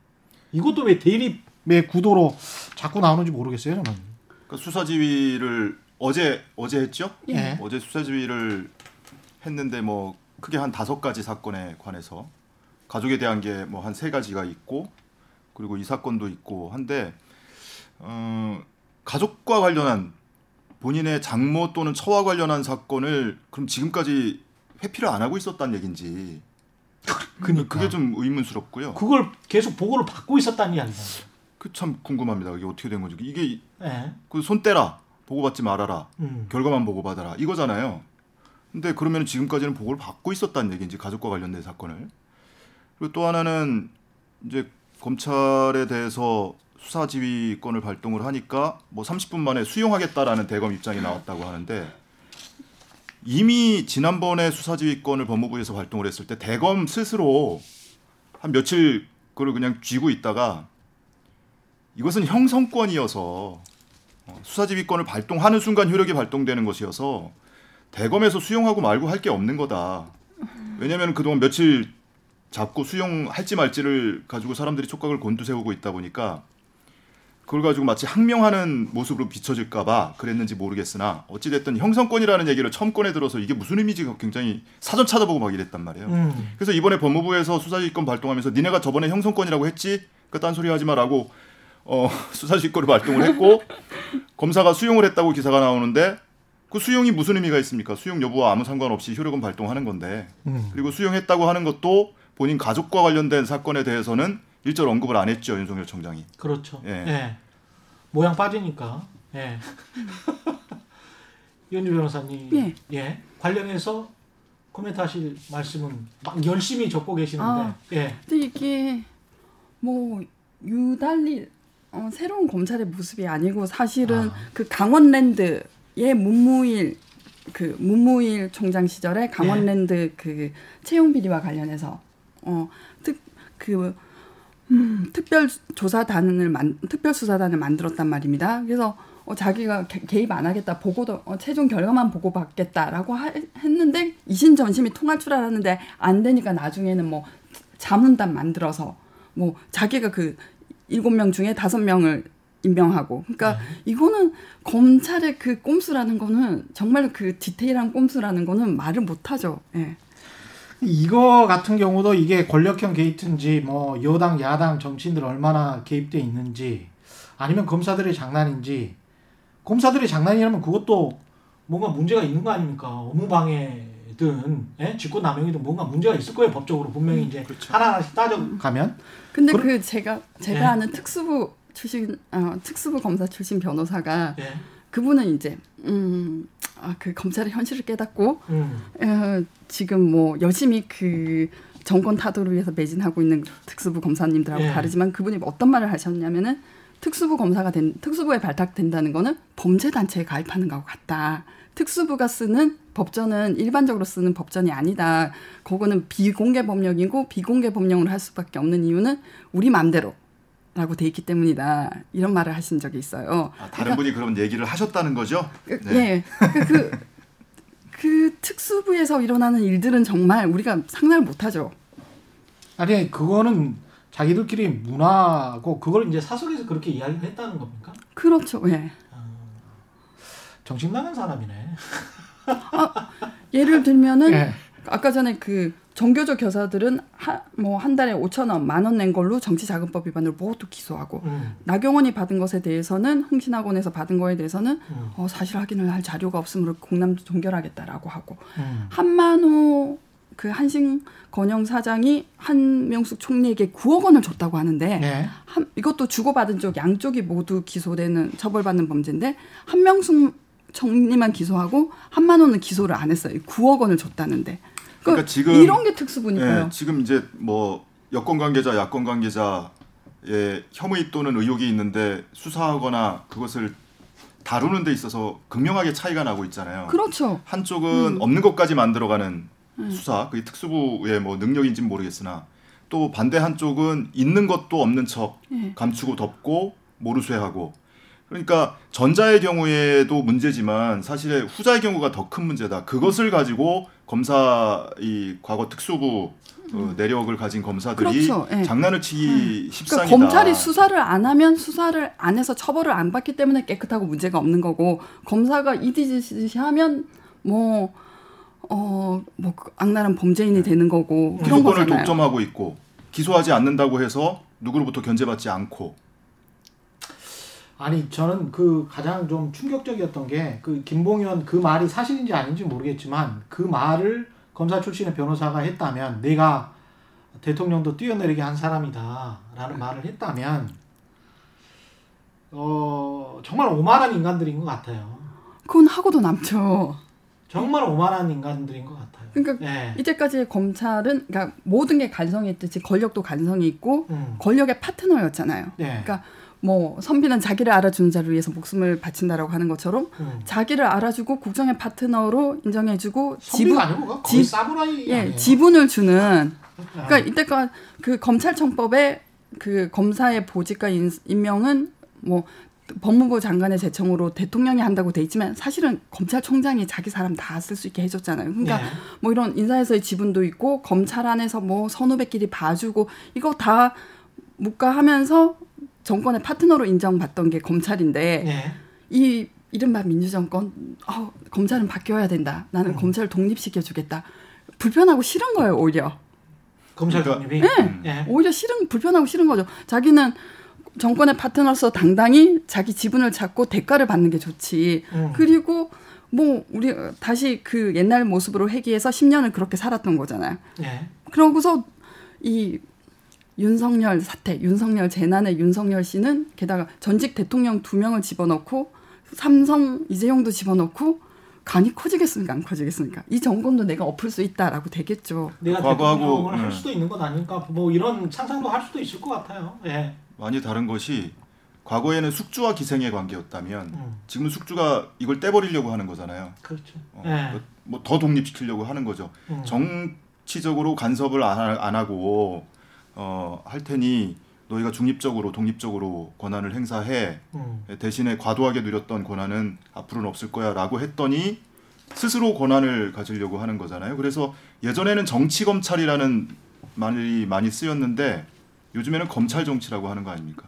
이것도 왜 대립의 구도로 자꾸 나오는지 모르겠어요 저는. 그러니까 수사지휘를 어제 어제 했죠? 예. 어제 수사지휘를 했는데 뭐 크게 한 다섯 가지 사건에 관해서 가족에 대한 게 뭐 한 세 가지가 있고 그리고 이 사건도 있고 한데 어, 가족과 관련한 본인의 장모 또는 처와 관련한 사건을 그럼 지금까지 회피를 안 하고 있었다는 얘긴지 그니까. 그게 좀 의문스럽고요. 그걸 계속 보고를 받고 있었다는 이야기잖아요. 그 참 궁금합니다. 이게 어떻게 된 건지 이게 예. 그손 떼라 보고받지 말아라 음. 결과만 보고받아라 이거잖아요. 근데 그러면 지금까지는 보고를 받고 있었다는 얘기인지 가족과 관련된 사건을. 그리고 또 하나는 이제 검찰에 대해서 수사 지휘권을 발동을 하니까 뭐 30분 만에 수용하겠다라는 대검 입장이 나왔다고 하는데 이미 지난번에 수사 지휘권을 법무부에서 발동을 했을 때 대검 스스로 한 며칠 그걸 그냥 쥐고 있다가 이것은 형성권이어서 어, 수사지휘권을 발동하는 순간 효력이 발동되는 것이어서 대검에서 수용하고 말고 할 게 없는 거다. 왜냐하면 그동안 며칠 잡고 수용할지 말지를 가지고 사람들이 촉각을 곤두세우고 있다 보니까 그걸 가지고 마치 항명하는 모습으로 비춰질까봐 그랬는지 모르겠으나 어찌됐든 형성권이라는 얘기를 처음 꺼내 들어서 이게 무슨 의미지 굉장히 사전 찾아보고 막 이랬단 말이에요. 음. 그래서 이번에 법무부에서 수사지휘권 발동하면서 니네가 저번에 형성권이라고 했지? 그 딴소리 하지 마라고 어, 수사지휘권을 발동을 했고 검사가 수용을 했다고 기사가 나오는데 그 수용이 무슨 의미가 있습니까? 수용 여부와 아무 상관없이 효력은 발동하는 건데 음. 그리고 수용했다고 하는 것도 본인 가족과 관련된 사건에 대해서는 일절 언급을 안 했죠 윤석열 청장이. 그렇죠. 예. 예. 모양 빠지니까. 예. 이현주 변호사님. 예. 예. 관련해서 코멘트하실 말씀은 막 열심히 적고 계시는데. 아. 예. 근데 이게 뭐 유달리 어, 새로운 검찰의 모습이 아니고 사실은 아. 그 강원랜드의 문무일 그 문무일 총장 시절에 강원랜드 그 채용 비리와 관련해서 어특그 음, 특별 조사단을 만 특별 수사단을 만들었단 말입니다. 그래서 어, 자기가 개, 개입 안 하겠다 보고도 어, 최종 결과만 보고 받겠다라고 하, 했는데 이신전심이 통할 줄 알았는데 안 되니까 나중에는 뭐 자문단 만들어서 뭐 자기가 그 일곱 명 중에 다섯 명을 임명하고 그러니까 네. 이거는 검찰의 그 꼼수라는 거는 정말 그 디테일한 꼼수라는 거는 말을 못 하죠. 예. 이거 같은 경우도 이게 권력형 게이트인지 뭐 여당 야당 정치인들 얼마나 개입돼 있는지 아니면 검사들의 장난인지 검사들의 장난이라면 그것도 뭔가 문제가 있는 거 아닙니까 업무방해든 예? 직권남용이든 뭔가 문제가 있을 거예요 법적으로 분명히 이제 그렇죠. 하나하나씩 따져가면 근데 그럼- 그 제가 제가 예. 아는 특수부 출신 어, 특수부 검사 출신 변호사가 예. 그분은 이제 음, 아, 그 검찰의 현실을 깨닫고 음. 어, 지금 뭐 열심히 그 정권 타도를 위해서 매진하고 있는 특수부 검사님들하고 예. 다르지만 그분이 어떤 말을 하셨냐면은 특수부 검사가 된 특수부에 발탁된다는 거는 범죄 단체에 가입하는 거하고 같다. 특수부가 쓰는 법전은 일반적으로 쓰는 법전이 아니다. 그거는 비공개 법령이고 비공개 법령을 할 수밖에 없는 이유는 우리 마음대로 라고 돼 있기 때문이다. 이런 말을 하신 적이 있어요. 아, 다른 분이 그런 얘기를 하셨다는 거죠? 그, 네. 예. 그, 그, 그 특수부에서 일어나는 일들은 정말 우리가 상상을 못하죠. 아니 그거는 자기들끼리 문화고 그걸 이제 사설에서 그렇게 이야기를 했다는 겁니까? 그렇죠. 예. 정신 나간 사람이네. 예를 들면은 예. 아까 전에 그 정교조 교사들은 뭐 한 달에 5천 원, 만 원 낸 걸로 정치자금법 위반으로 모두 기소하고 음. 나경원이 받은 것에 대해서는 흥신학원에서 받은 거에 대해서는 음. 어, 사실 확인을 할 자료가 없으므로 공남 종결하겠다라고 하고 음. 한만호 그 한신 건영 사장이 한명숙 총리에게 9억 원을 줬다고 하는데 예. 한, 이것도 주고받은 쪽 양쪽이 모두 기소되는 처벌받는 범죄인데 한명숙 총리만 기소하고 한만호는 기소를 안 했어요. 9억 원을 줬다는데. 그러니까 지금 이런 게 특수부니까요. 예, 지금 이제 뭐 여권 관계자, 야권 관계자의 혐의 또는 의혹이 있는데 수사하거나 그것을 다루는 데 있어서 극명하게 차이가 나고 있잖아요. 그렇죠. 한쪽은 없는 것까지 만들어가는 수사, 그게 특수부의 뭐 능력인지는 모르겠으나 또 반대 한쪽은 있는 것도 없는 척 예. 감추고 덮고 모르쇠하고 그러니까 전자의 경우에도 문제지만 사실 후자의 경우가 더 큰 문제다. 그것을 가지고 검사 이 과거 특수부 어, 내력을 가진 검사들이 그렇죠. 예. 장난을 치기 십상이다. 그러니까 검찰이 수사를 안 하면 수사를 안 해서 처벌을 안 받기 때문에 깨끗하고 문제가 없는 거고 검사가 이디듯이 하면 뭐 어, 뭐, 그 악랄한 범죄인이 되는 거고, 그런 기소권을 거잖아요. 독점하고 있고 기소하지 않는다고 해서 누구로부터 견제받지 않고 아니 저는 그 가장 좀 충격적이었던 게 그 김봉현 그 말이 사실인지 아닌지 모르겠지만 그 말을 검사 출신의 변호사가 했다면 내가 대통령도 뛰어내리게 한 사람이다라는 말을 했다면 어 정말 오만한 인간들인 것 같아요. 그건 하고도 남죠. 정말 오만한 인간들인 것 같아요. 그러니까 예. 이때까지 검찰은 그러니까 모든 게 간성이 있듯이 권력도 간성이 있고 음. 권력의 파트너였잖아요. 예. 그러니까 뭐 선비는 자기를 알아주는 자를 위해서 목숨을 바친다라고 하는 것처럼 음. 자기를 알아주고 국정의 파트너로 인정해주고 선비가 아니고 거의 지- 사무라이 예? 지분을 주는 아. 그러니까 이때까 그 검찰청법에 그 검사의 보직과 인, 임명은 뭐 법무부 장관의 제청으로 대통령이 한다고 돼 있지만 사실은 검찰총장이 자기 사람 다 쓸 수 있게 해줬잖아요. 그러니까 예. 뭐 이런 인사에서의 지분도 있고 검찰 안에서 뭐 선후배끼리 봐주고 이거 다 묵과하면서 정권의 파트너로 인정받던 게 검찰인데 예. 이 이른바 민주정권 어, 검찰은 바뀌어야 된다. 나는 음. 검찰을 독립시켜 주겠다. 불편하고 싫은 거예요 오히려. 검찰 그러니까- 독립이. 음. 예. 오히려 싫은 불편하고 싫은 거죠. 자기는 정권의 파트너로서 당당히 자기 지분을 찾고 대가를 받는 게 좋지. 음. 그리고 뭐 우리 다시 그 옛날 모습으로 회귀해서 10년을 그렇게 살았던 거잖아요. 예. 그러고서 이 윤석열 사태, 윤석열 재난의 윤석열 씨는 게다가 전직 대통령 두 명을 집어넣고 삼성 이재용도 집어넣고 간이 커지겠습니까? 안 커지겠습니까? 이 정권도 내가 엎을 수 있다라고 되겠죠. 내가 과거하고, 대통령을 할 네. 수도 있는 것 아닐까? 뭐 이런 상상도 할 수도 있을 것 같아요. 예. 많이 다른 것이 과거에는 숙주와 기생의 관계였다면 음. 지금은 숙주가 이걸 떼버리려고 하는 거잖아요. 그렇죠. 어, 예. 뭐더 독립시키려고 하는 거죠. 음. 정치적으로 간섭을 안, 하- 안 하고 어, 할 테니 너희가 중립적으로 독립적으로 권한을 행사해 음. 대신에 과도하게 누렸던 권한은 앞으로는 없을 거야라고 했더니 스스로 권한을 가지려고 하는 거잖아요. 그래서 예전에는 정치 검찰이라는 말이 많이 쓰였는데 요즘에는 검찰 정치라고 하는 거 아닙니까?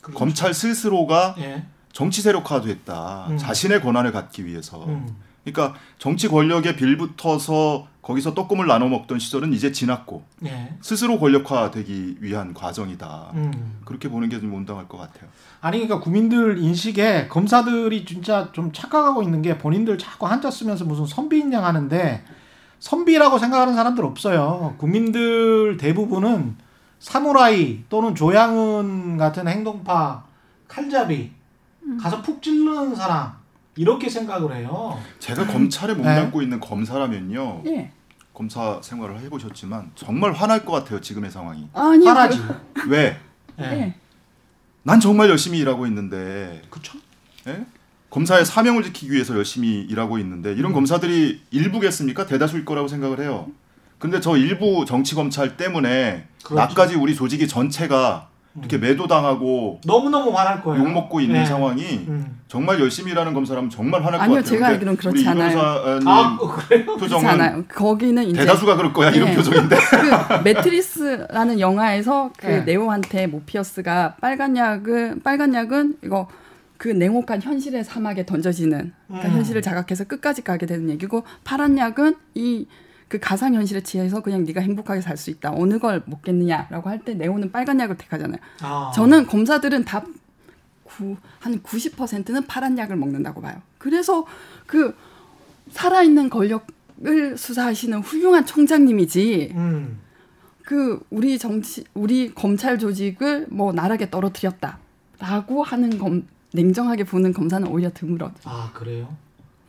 그렇죠. 검찰 스스로가 예. 정치 세력화됐다. 음. 자신의 권한을 갖기 위해서. 음. 그러니까 정치 권력에 빌붙어서 거기서 떡국을 나눠 먹던 시절은 이제 지났고 예. 스스로 권력화되기 위한 과정이다. 음. 그렇게 보는 게 좀 온당할 것 같아요. 아니 그러니까 국민들 인식에 검사들이 진짜 좀 착각하고 있는 게 본인들 자꾸 한자 쓰면서 무슨 선비인 양 하는데 선비라고 생각하는 사람들 없어요. 국민들 대부분은 사무라이 또는 조양은 같은 행동파 칼잡이 가서 푹 찔르는 사람 이렇게 생각을 해요. 제가 검찰에 네. 몸담고 있는 검사라면요. 예. 검사 생활을 해보셨지만 정말 화날 것 같아요. 지금의 상황이. 아니 화나지. 왜? 그, 예. 예. 난 정말 열심히 일하고 있는데 그렇죠. 예? 검사의 사명을 지키기 위해서 열심히 일하고 있는데 이런 음. 검사들이 일부겠습니까? 대다수일 거라고 생각을 해요. 근데 저 일부 정치 검찰 때문에 그렇죠. 나까지 우리 조직이 전체가 이렇게 매도당하고 너무 너무 화날 거예요. 욕 먹고 있는 예. 상황이 음. 정말 열심히 일하는 검사라면 정말 화날 아니요, 것 같아요. 제가 근데 알기로는 그렇지 않아요. 아 표정은 않아요. 거기는 이제 대다수가 그럴 거야 이런 예. 표정인데 그 매트리스라는 영화에서 그 네. 네오한테 모피어스가 빨간 약은 빨간 약은 이거 그 냉혹한 현실의 사막에 던져지는 그러니까 음. 현실을 자각해서 끝까지 가게 되는 얘기고 파란 약은 이 그 가상 현실에 취해서 그냥 네가 행복하게 살 수 있다. 어느 걸 먹겠느냐라고 할 때 네오는 빨간 약을 택하잖아요. 아. 저는 검사들은 다 구, 한 90%는 파란 약을 먹는다고 봐요. 그래서 그 살아있는 권력을 수사하시는 훌륭한 총장님이지 음. 그 우리 정치 우리 검찰 조직을 뭐 나락에 떨어뜨렸다라고 하는 검 냉정하게 보는 검사는 오히려 드물어. 아 그래요?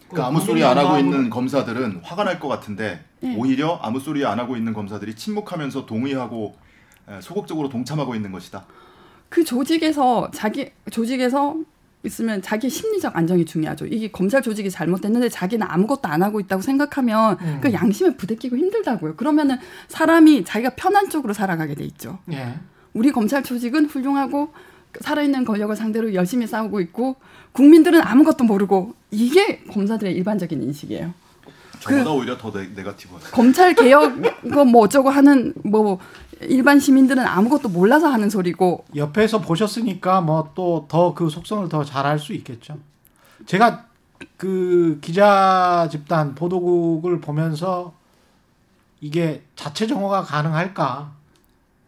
그러니까 아무 소리 안 하고 있는 검사들은 화가 날 것 같은데 네. 오히려 아무 소리 안 하고 있는 검사들이 침묵하면서 동의하고 에, 소극적으로 동참하고 있는 것이다. 그 조직에서 자기 조직에서 있으면 자기 심리적 안정이 중요하죠. 이게 검찰 조직이 잘못됐는데 자기는 아무것도 안 하고 있다고 생각하면 음. 그 양심에 부대끼고 힘들다고요. 그러면은 사람이 자기가 편한 쪽으로 살아가게 돼 있죠. 예. 우리 검찰 조직은 훌륭하고 살아있는 권력을 상대로 열심히 싸우고 있고 국민들은 아무것도 모르고 이게 검사들의 일반적인 인식이에요. 저보다 오히려 더 네, 네가티브해요. 검찰 개혁 뭐 어쩌고 하는 뭐 일반 시민들은 아무것도 몰라서 하는 소리고 옆에서 보셨으니까 뭐 또 더 그 속성을 더 잘 알 수 있겠죠. 제가 그 기자 집단 보도국을 보면서 이게 자체 정화가 가능할까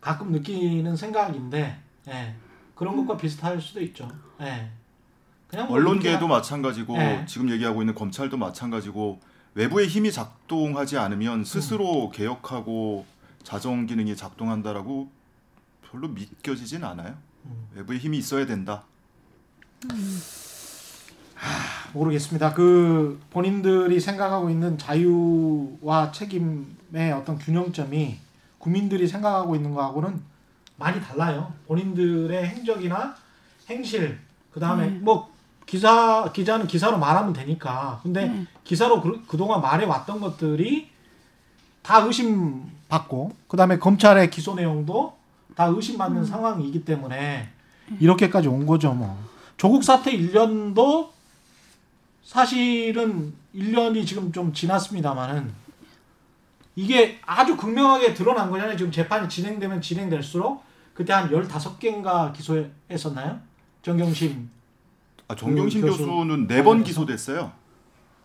가끔 느끼는 생각인데 예. 그런 것과 비슷할 수도 있죠. 예. 그냥 뭐 언론계도 이렇게 마찬가지고 네. 지금 얘기하고 있는 검찰도 마찬가지고 외부의 힘이 작동하지 않으면 스스로 개혁하고 자정 기능이 작동한다라고 별로 믿겨지진 않아요. 음. 외부의 힘이 있어야 된다. 모르겠습니다. 그 본인들이 생각하고 있는 자유와 책임의 어떤 균형점이 국민들이 생각하고 있는 거하고는 많이 달라요. 본인들의 행적이나 행실 그 다음에 네. 뭐 기사 기자는 기사로 말하면 되니까. 근데 네. 기사로 그, 그동안 말해 왔던 것들이 다 의심 받고 그다음에 검찰의 기소 내용도 다 의심받는 상황이기 때문에 이렇게까지 온 거죠, 뭐. 조국 사태 1년도 사실은 1년이 지금 좀 지났습니다만은 이게 아주 극명하게 드러난 거잖아요. 지금 재판이 진행되면 진행될수록 그때 한 15개인가 기소했었나요? 정경심 아, 정경심 그 교수 교수는 네번 관련해서? 기소됐어요.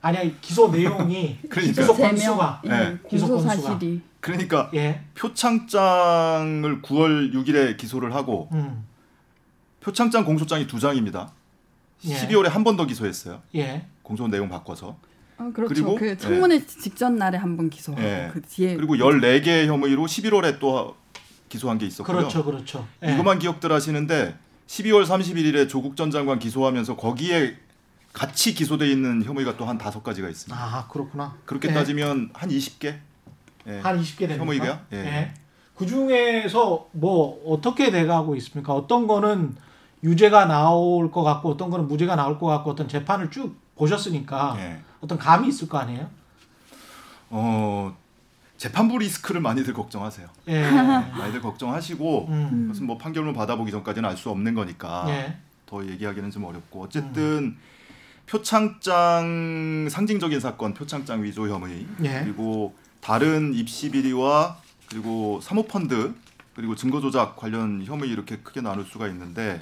아니 아니 기소 내용이 그러니까. 기소 세 명. 건수가 예, 네. 기소 건수가. 사실이 그러니까 예. 표창장을 9월 6일에 기소를 하고 음. 표창장 공소장이 두 장입니다. 예. 12월에 한 번 더 기소했어요. 예. 공소 내용 바꿔서. 어, 그렇죠. 그리고, 그 청문회 직전 날에 한 번 기소하고 예. 그 뒤에 그리고 14개 혐의로 11월에 또 기소한 게 있었고요. 그렇죠. 그렇죠. 예. 이것만 기억들 하시는데 12월 31일에 조국 전 장관 기소하면서 거기에 같이 기소돼 있는 혐의가 또 한 다섯 가지가 있습니다. 아, 그렇구나. 그렇게 예. 따지면 한 20개? 예. 한 20개 됩니까? 혐의가요? 예. 그 중에서 뭐 어떻게 돼가고 있습니까? 어떤 거는 유죄가 나올 것 같고 어떤 거는 무죄가 나올 것 같고 어떤 재판을 쭉 보셨으니까 예. 어떤 감이 있을 거 아니에요? 어, 재판부 리스크를 많이들 걱정하세요. 예. 많이들 걱정하시고 음. 그것은 뭐 판결문 받아보기 전까지는 알 수 없는 거니까 예. 더 얘기하기는 좀 어렵고 어쨌든 표창장 상징적인 사건 표창장 위조 혐의 예. 그리고 다른 입시 비리와 그리고 사모펀드 그리고 증거 조작 관련 혐의 이렇게 크게 나눌 수가 있는데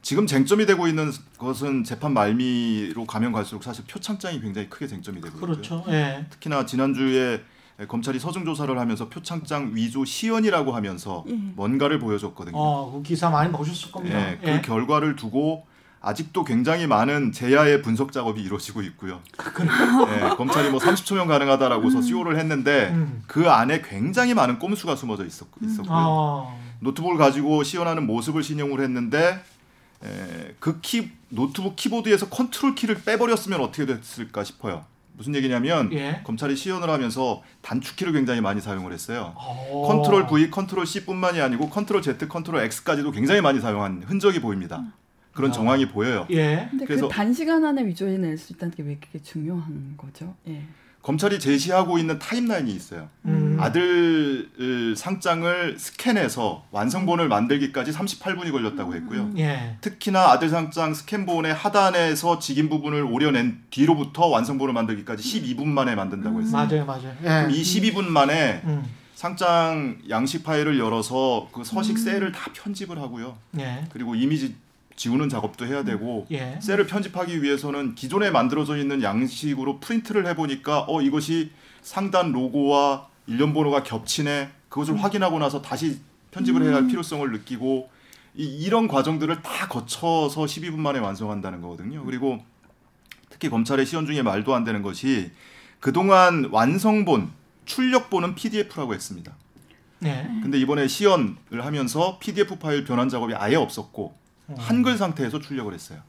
지금 쟁점이 되고 있는 것은 재판 말미로 가면 갈수록 사실 표창장이 굉장히 크게 쟁점이 되고 있고요. 그렇죠. 예. 특히나 지난주에 검찰이 서증 조사를 하면서 표창장 위조 시연이라고 하면서 예. 뭔가를 보여줬거든요. 어, 그 기사 많이 보셨을 겁니다. 예, 그 예. 결과를 두고 아직도 굉장히 많은 재야의 분석 작업이 이루어지고 있고요. 예, 검찰이 뭐 30초면 가능하다라고서 시연을 했는데 음. 그 안에 굉장히 많은 꼼수가 숨어져 있었, 있었 고요. 아. 노트북을 가지고 시연하는 모습을 시연을 했는데 에, 그 키, 노트북 키보드에서 컨트롤 키를 빼버렸으면 어떻게 됐을까 싶어요. 무슨 얘기냐면 예. 검찰이 시연을 하면서 단축키를 굉장히 많이 사용을 했어요. 어. 컨트롤 V, 컨트롤 C뿐만이 아니고 컨트롤 Z, 컨트롤 X까지도 굉장히 많이 사용한 흔적이 보입니다. 그런 아. 정황이 보여요. 예. 근데 그래서- 그 단시간 안에 위조해낼 수 있다는 게 왜 그게 중요한 거죠? 예. 검찰이 제시하고 있는 타임라인이 있어요. 음. 아들 으, 상장을 스캔해서 완성본을 만들기까지 38분이 걸렸다고 했고요. 예. 특히나 아들 상장 스캔본의 하단에서 직인 부분을 오려낸 뒤로부터 완성본을 만들기까지 12분 만에 만든다고 했어요. 맞아요, 맞아요. 예. 그럼 이 12분 만에 음. 상장 양식 파일을 열어서 그 서식 셀을 다 편집을 하고요. 예. 그리고 이미지 지우는 작업도 해야 되고 예. 셀을 편집하기 위해서는 기존에 만들어져 있는 양식으로 프린트를 해보니까 어 이것이 상단 로고와 일련 번호가 겹치네 그것을 확인하고 나서 다시 편집을 해야 할 필요성을 느끼고 이, 이런 과정들을 다 거쳐서 12분 만에 완성한다는 거거든요. 그리고 특히 검찰의 시연 중에 말도 안 되는 것이 그동안 완성본 출력본은 PDF라고 했습니다. 예. 근데 이번에 시연을 하면서 PDF 파일 변환 작업이 아예 없었고 음. 한글 상태에서 출력을 했어요.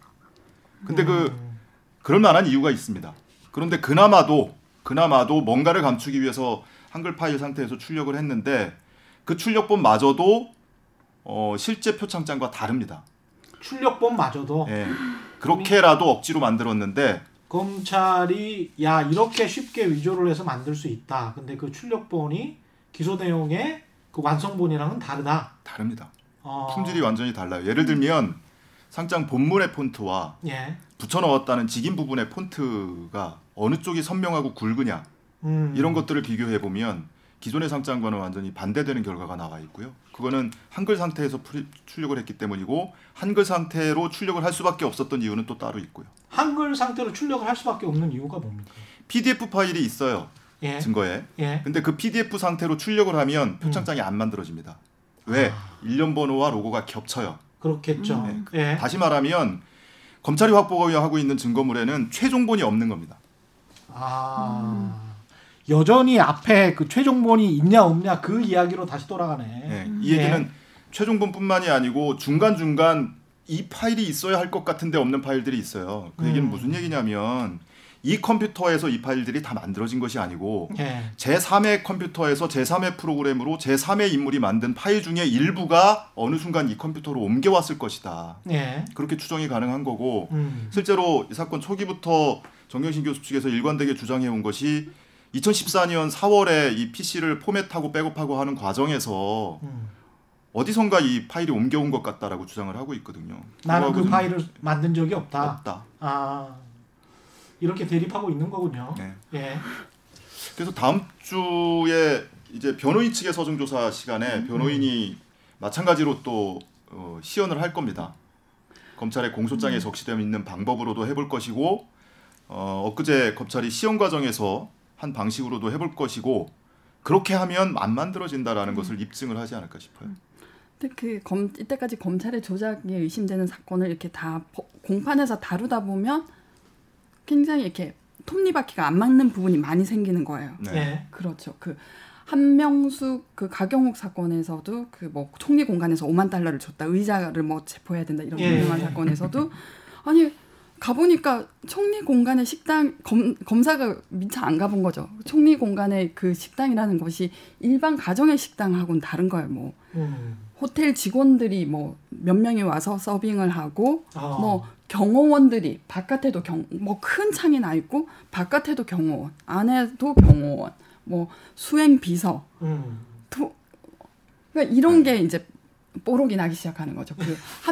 근데 그 음. 그럴 만한 이유가 있습니다. 그런데 그나마도 그나마도 뭔가를 감추기 위해서 한글 파일 상태에서 출력을 했는데 그 출력본마저도 어, 실제 표창장과 다릅니다. 출력본마저도 예. 그렇게라도 억지로 만들었는데 검찰이 야 이렇게 쉽게 위조를 해서 만들 수 있다. 근데 그 출력본이 기소 내용의 그 완성본이랑은 다르다. 다릅니다. 어. 품질이 완전히 달라요. 예를 들면 상장 본문의 폰트와 예. 붙여 넣었다는 직인 부분의 폰트가 어느 쪽이 선명하고 굵으냐 음. 이런 것들을 비교해 보면 기존의 상장과는 완전히 반대되는 결과가 나와 있고요. 그거는 한글 상태에서 출력을 했기 때문이고 한글 상태로 출력을 할 수밖에 없었던 이유는 또 따로 있고요. 한글 상태로 출력을 할 수밖에 없는 이유가 뭡니까? PDF 파일이 있어요. 예. 증거에. 예. 근데 그 PDF 상태로 출력을 하면 표창장이 안 만들어집니다. 왜? 아. 일련 번호와 로고가 겹쳐요. 그렇겠죠. 네. 예. 다시 말하면 검찰이 확보하고 있는 증거물에는 최종본이 없는 겁니다. 아. 여전히 앞에 그 최종본이 있냐 없냐 그 이야기로 다시 돌아가네. 예, 이 얘기는 예. 최종본뿐만이 아니고 중간 중간 이 파일이 있어야 할 것 같은데 없는 파일들이 있어요. 그 얘기는 음. 무슨 얘기냐면 이 컴퓨터에서 이 파일들이 다 만들어진 것이 아니고 예. 제3의 컴퓨터에서 제3의 프로그램으로 제3의 인물이 만든 파일 중에 일부가 어느 순간 이 컴퓨터로 옮겨왔을 것이다. 예. 그렇게 추정이 가능한 거고 음. 실제로 이 사건 초기부터 정경심 교수 측에서 일관되게 주장해 온 것이 2014년 4월에 이 PC를 포맷하고 백업하고 하는 과정에서 음. 어디선가 이 파일이 옮겨온 것 같다라고 주장을 하고 있거든요. 나는 그 파일을 만든 적이 없다. 없다. 아 이렇게 대립하고 있는 거군요. 네. 예. 그래서 다음 주에 이제 변호인 측의 서정 조사 시간에 변호인이 마찬가지로 또 어, 시연을 할 겁니다. 검찰의 공소장에 적시되어 있는 방법으로도 해볼 것이고 어, 엊그제 검찰이 시연 과정에서 한 방식으로도 해볼 것이고 그렇게 하면 안 만들어진다라는 것을 입증을 하지 않을까 싶어요. 근데 그 검, 이때까지 검찰의 조작이 의심되는 사건을 이렇게 다 버- 공판에서 다루다 보면 굉장히 이렇게 톱니바퀴가 안 맞는 부분이 많이 생기는 거예요. 네. 예. 그렇죠. 그 한명숙 그 가경욱 사건에서도 그 뭐 총리 공간에서 5만 달러를 줬다 의자를 뭐 체포해야 된다 이런 예. 유명한 사건에서도 아니 가보니까 총리 공간의 식당 검, 검사가 미처 안 가본 거죠. 총리 공간의 그 식당이라는 것이 일반 가정의 식당하고는 다른 거예요. 뭐 음. 호텔 직원들이 뭐 몇 명이 와서 서빙을 하고 어. 뭐 경호원들이 바깥에도 경 뭐 큰 창이 나 있고 바깥에도 경호원 안에도 경호원 뭐 수행 비서 음. 도, 그러니까 이런 네. 게 이제 뽀록이 나기 시작하는 거죠. 그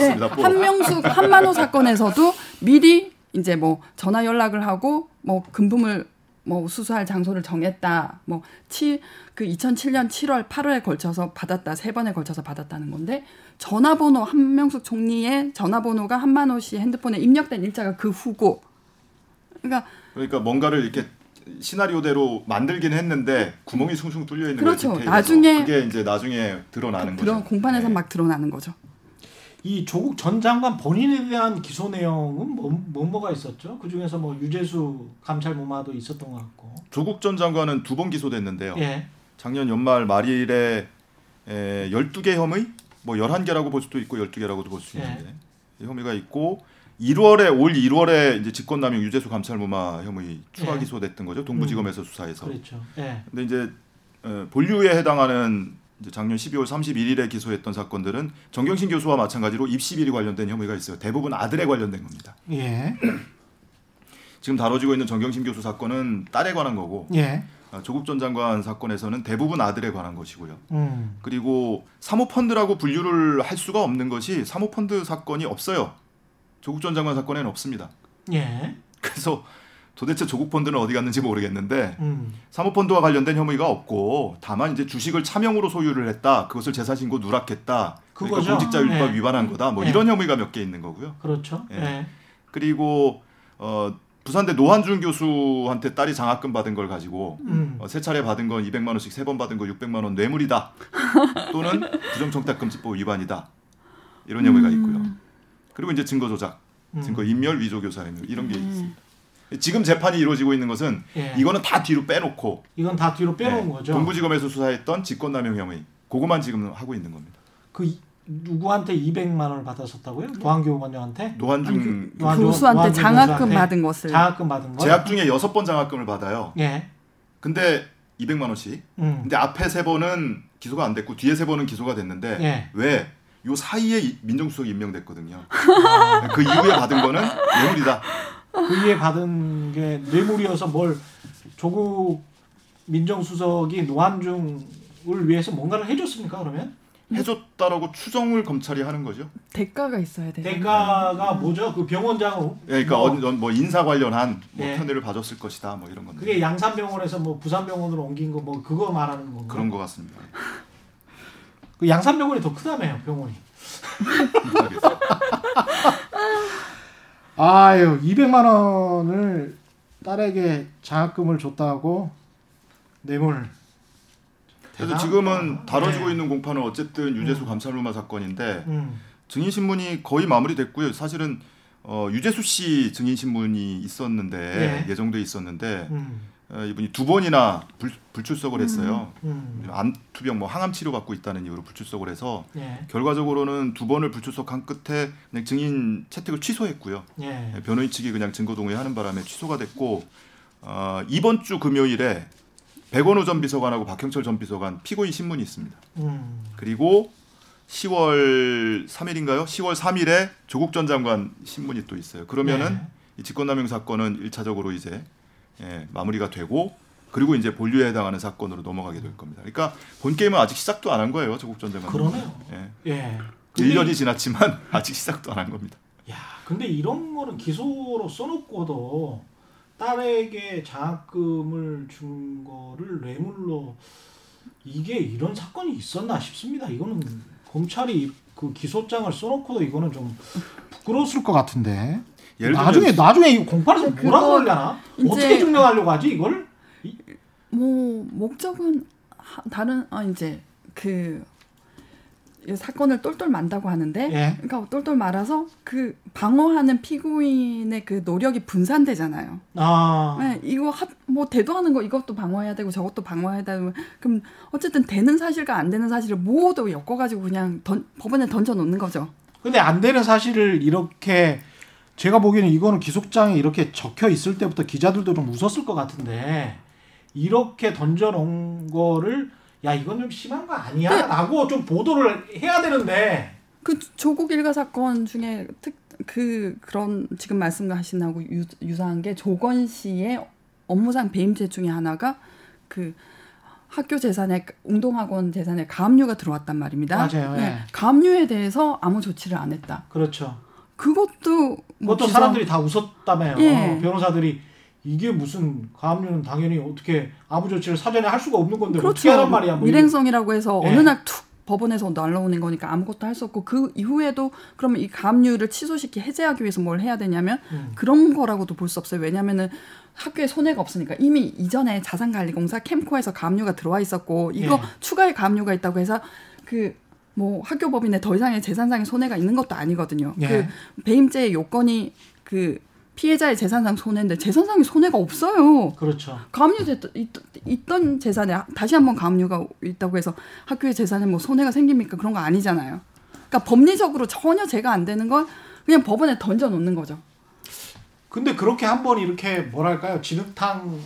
예, 뽀록. 한명숙 한만호 사건에서도 미리 이제 뭐 전화 연락을 하고 뭐 금품을 뭐 수수할 장소를 정했다. 뭐치그 2007년 7월 8월에 걸쳐서 받았다. 세 번에 걸쳐서 받았다는 건데 전화번호 한명숙 총리의 전화번호가 한만호 씨 핸드폰에 입력된 일자가 그 후고. 그러니까 그러니까 뭔가를 이렇게 시나리오대로 만들긴 했는데 구멍이 숭숭 뚫려 있는 그렇죠. 거예요. 나중에- 그게 이제 나중에 드러나는 드러, 거죠. 공판에서 네. 막 드러나는 거죠. 이 조국 전 장관 본인에 대한 기소 내용은 뭐, 뭐 뭐가 있었죠? 그 중에서 뭐 유재수 감찰 무마도 있었던 것 같고. 조국 전 장관은 두 번 기소됐는데요. 예. 작년 연말 말일에 에, 12개 혐의, 뭐 11개라고 볼 수도 있고 12개라고도 볼수 예. 있는데 이 혐의가 있고 1월에 올 1월에 이제 직권남용 유재수 감찰무마 혐의 추가 예. 기소됐던 거죠. 동부지검에서 수사해서. 그렇죠. 예. 근데 이제 어, 본류에 해당하는 작년 12월 31일에 기소했던 사건들은 정경심 교수와 마찬가지로 입시 비리 관련된 혐의가 있어요. 대부분 아들에 관련된 겁니다. 예. 지금 다뤄지고 있는 정경심 교수 사건은 딸에 관한 거고 예. 어, 조국 전 장관 사건에서는 대부분 아들에 관한 것이고요. 음. 그리고 사모펀드라고 분류를 할 수가 없는 것이 사모펀드 사건이 없어요. 조국 전 장관 사건에는 없습니다. 예. 그래서 도대체 조국 펀드는 어디 갔는지 모르겠는데 음. 사모펀드와 관련된 혐의가 없고 다만 이제 주식을 차명으로 소유를 했다. 그것을 재산 신고 누락했다. 그러니까 그거죠. 공직자율법 네. 위반한 거다. 뭐 네. 이런 혐의가 몇 개 있는 거고요. 그렇죠. 예. 예. 그리고 어, 부산대 노환중 교수한테 딸이 장학금 받은 걸 가지고 음. 어, 세 차례 받은 건 200만 원씩 세 번 받은 거 600만 원 뇌물이다. 또는 부정청탁금지법 위반이다. 이런 혐의가 있고요. 그리고 이제 증거 조작, 음. 증거 인멸, 위조 교사 혐의 이런 게 있습니다. 지금 재판이 이루어지고 있는 것은 예. 이거는 다 뒤로 빼놓고 이건 다 뒤로 빼놓은 네, 거죠. 동부지검에서 수사했던 직권남용 혐의 그거만 지금 하고 있는 겁니다. 그 이- 누구한테 200만 원을 받았었다고요? 노환중 원장한테? 노환중 노환중- 교수한테 장학금 받은 것을 장학금 받은 거. 재학 중에 여섯 번 장학금을 받아요. 예. 근데 200만 원씩. 음. 근데 앞에 세 번은 기소가 안 됐고 뒤에 세 번은 기소가 됐는데 예. 왜? 요 사이에 이- 민정수석이 임명됐거든요. 아, 그 이후에 받은 거는 뇌물이다. 그 위에 받은 게 뇌물이어서 뭘 조국 민정수석이 노한중을 위해서 뭔가를 해줬습니까? 그러면 해줬다라고 추정을 검찰이 하는 거죠. 대가가 있어야 돼요. 대가가 뭐죠? 그 병원장을 예, 그러니까 뭐, 어, 뭐 인사 관련한 뭐 예. 편의를 봐줬을 것이다. 뭐 이런 건데. 그게 양산병원에서 뭐 부산병원으로 옮긴 거 뭐 그거 말하는 건가? 그런 것 같습니다. 그 양산병원이 더 크다며요, 병원이. 아유, 200만 원을 딸에게 장학금을 줬다고 뇌물. 그래서. 지금은 다뤄지고 네. 있는 공판은 어쨌든 유재수 음. 감찰루마 사건인데 음. 증인 신문이 거의 마무리됐고요. 사실은 어, 유재수 씨 증인 신문이 있었는데 네. 예정돼 있었는데 음. 어, 이분이 두 번이나 불, 불출석을 했어요. 음. 암 투병 뭐 항암 치료 받고 있다는 이유로 불출석을 해서 예. 결과적으로는 두 번을 불출석한 끝에 그냥 증인 채택을 취소했고요. 예. 변호인 측이 그냥 증거 동의하는 바람에 취소가 됐고 어, 이번 주 금요일에 백원우 전 비서관하고 박형철 전 비서관 피고인 신문이 있습니다. 음. 그리고 10월 3일인가요? 10월 3일에 조국 전 장관 신문이 또 있어요. 그러면은 네. 이 직권남용 사건은 일차적으로 이제 예, 마무리가 되고 그리고 이제 본류에 해당하는 사건으로 넘어가게 될 겁니다. 그러니까 본 게임은 아직 시작도 안 한 거예요. 조국 전 장관. 그러네요. 예. 예. 근데 1년이 지났지만 아직 시작도 안 한 겁니다. 야, 근데 이런 거는 기소로 써놓고도 딸에게 장학금을 준 거를 뇌물로 이게 이런 사건이 있었나 싶습니다. 이거는 검찰이 그 기소장을 써놓고도 이거는 좀 부끄러웠을 것 같은데. 예를 나중에 나중에 이거 공판에서 그거 뭐라 그러려나? 이제- 어떻게 증명하려고 하지 이걸? 뭐 목적은 하- 다른 아 이제 그이 사건을 똘똘 만다고 하는데 예. 그러니까 똘똘 말아서 그 방어하는 피고인의 그 노력이 분산되잖아요. 아, 네, 이거 합, 뭐 대도하는 거 이것도 방어해야 되고 저것도 방어해야 되고 그럼 어쨌든 되는 사실과 안 되는 사실을 모두 엮어 가지고 그냥 던, 법원에 던져 놓는 거죠. 근데 안 되는 사실을 이렇게 제가 보기에는 이거는 기속장에 이렇게 적혀 있을 때부터 기자들도 좀 웃었을 것 같은데 이렇게 던져놓은 거를 야 이건 좀 심한 거 아니야?라고 좀 보도를 해야 되는데 그 조국 일가 사건 중에 특 그 그런 지금 말씀하신 하고 유, 유사한 게 조건 씨의 업무상 배임죄 중에 하나가 그 학교 재산에 운동학원 재산에 가압류가 들어왔단 말입니다. 맞아요, 예. 가압류에 대해서 아무 조치를 안 했다. 그렇죠. 그것도 뭐 그것도 기소- 사람들이 다 웃었다며요. 예. 변호사들이 이게 무슨 가압류는 당연히 어떻게 아무 조치를 사전에 할 수가 없는 건데 그렇죠. 어떻게 하란 말이야. 뭐 일행성이라고 해서 예. 어느 날 툭 법원에서 날라오는 거니까 아무것도 할 수 없고 그 이후에도 그러면 이 가압류를 취소시키 해제하기 위해서 뭘 해야 되냐면 음. 그런 거라고도 볼 수 없어요. 왜냐하면은 학교에 손해가 없으니까 이미 이전에 자산관리공사 캠코에서 가압류가 들어와 있었고 이거 예. 추가의 가압류가 있다고 해서 그 뭐 학교 법인에 더 이상의 재산상의 손해가 있는 것도 아니거든요. 예. 그 배임죄의 요건이 그 피해자의 재산상 손해인데 재산상의 손해가 없어요. 그렇죠. 가압류 있던 재산에 다시 한번 가압류가 있다고 해서 학교의 재산에 뭐 손해가 생깁니까? 그런 거 아니잖아요. 그러니까 법리적으로 전혀 제가 안 되는 건 그냥 법원에 던져 놓는 거죠. 근데 그렇게 한번 이렇게 뭐랄까요 진흙탕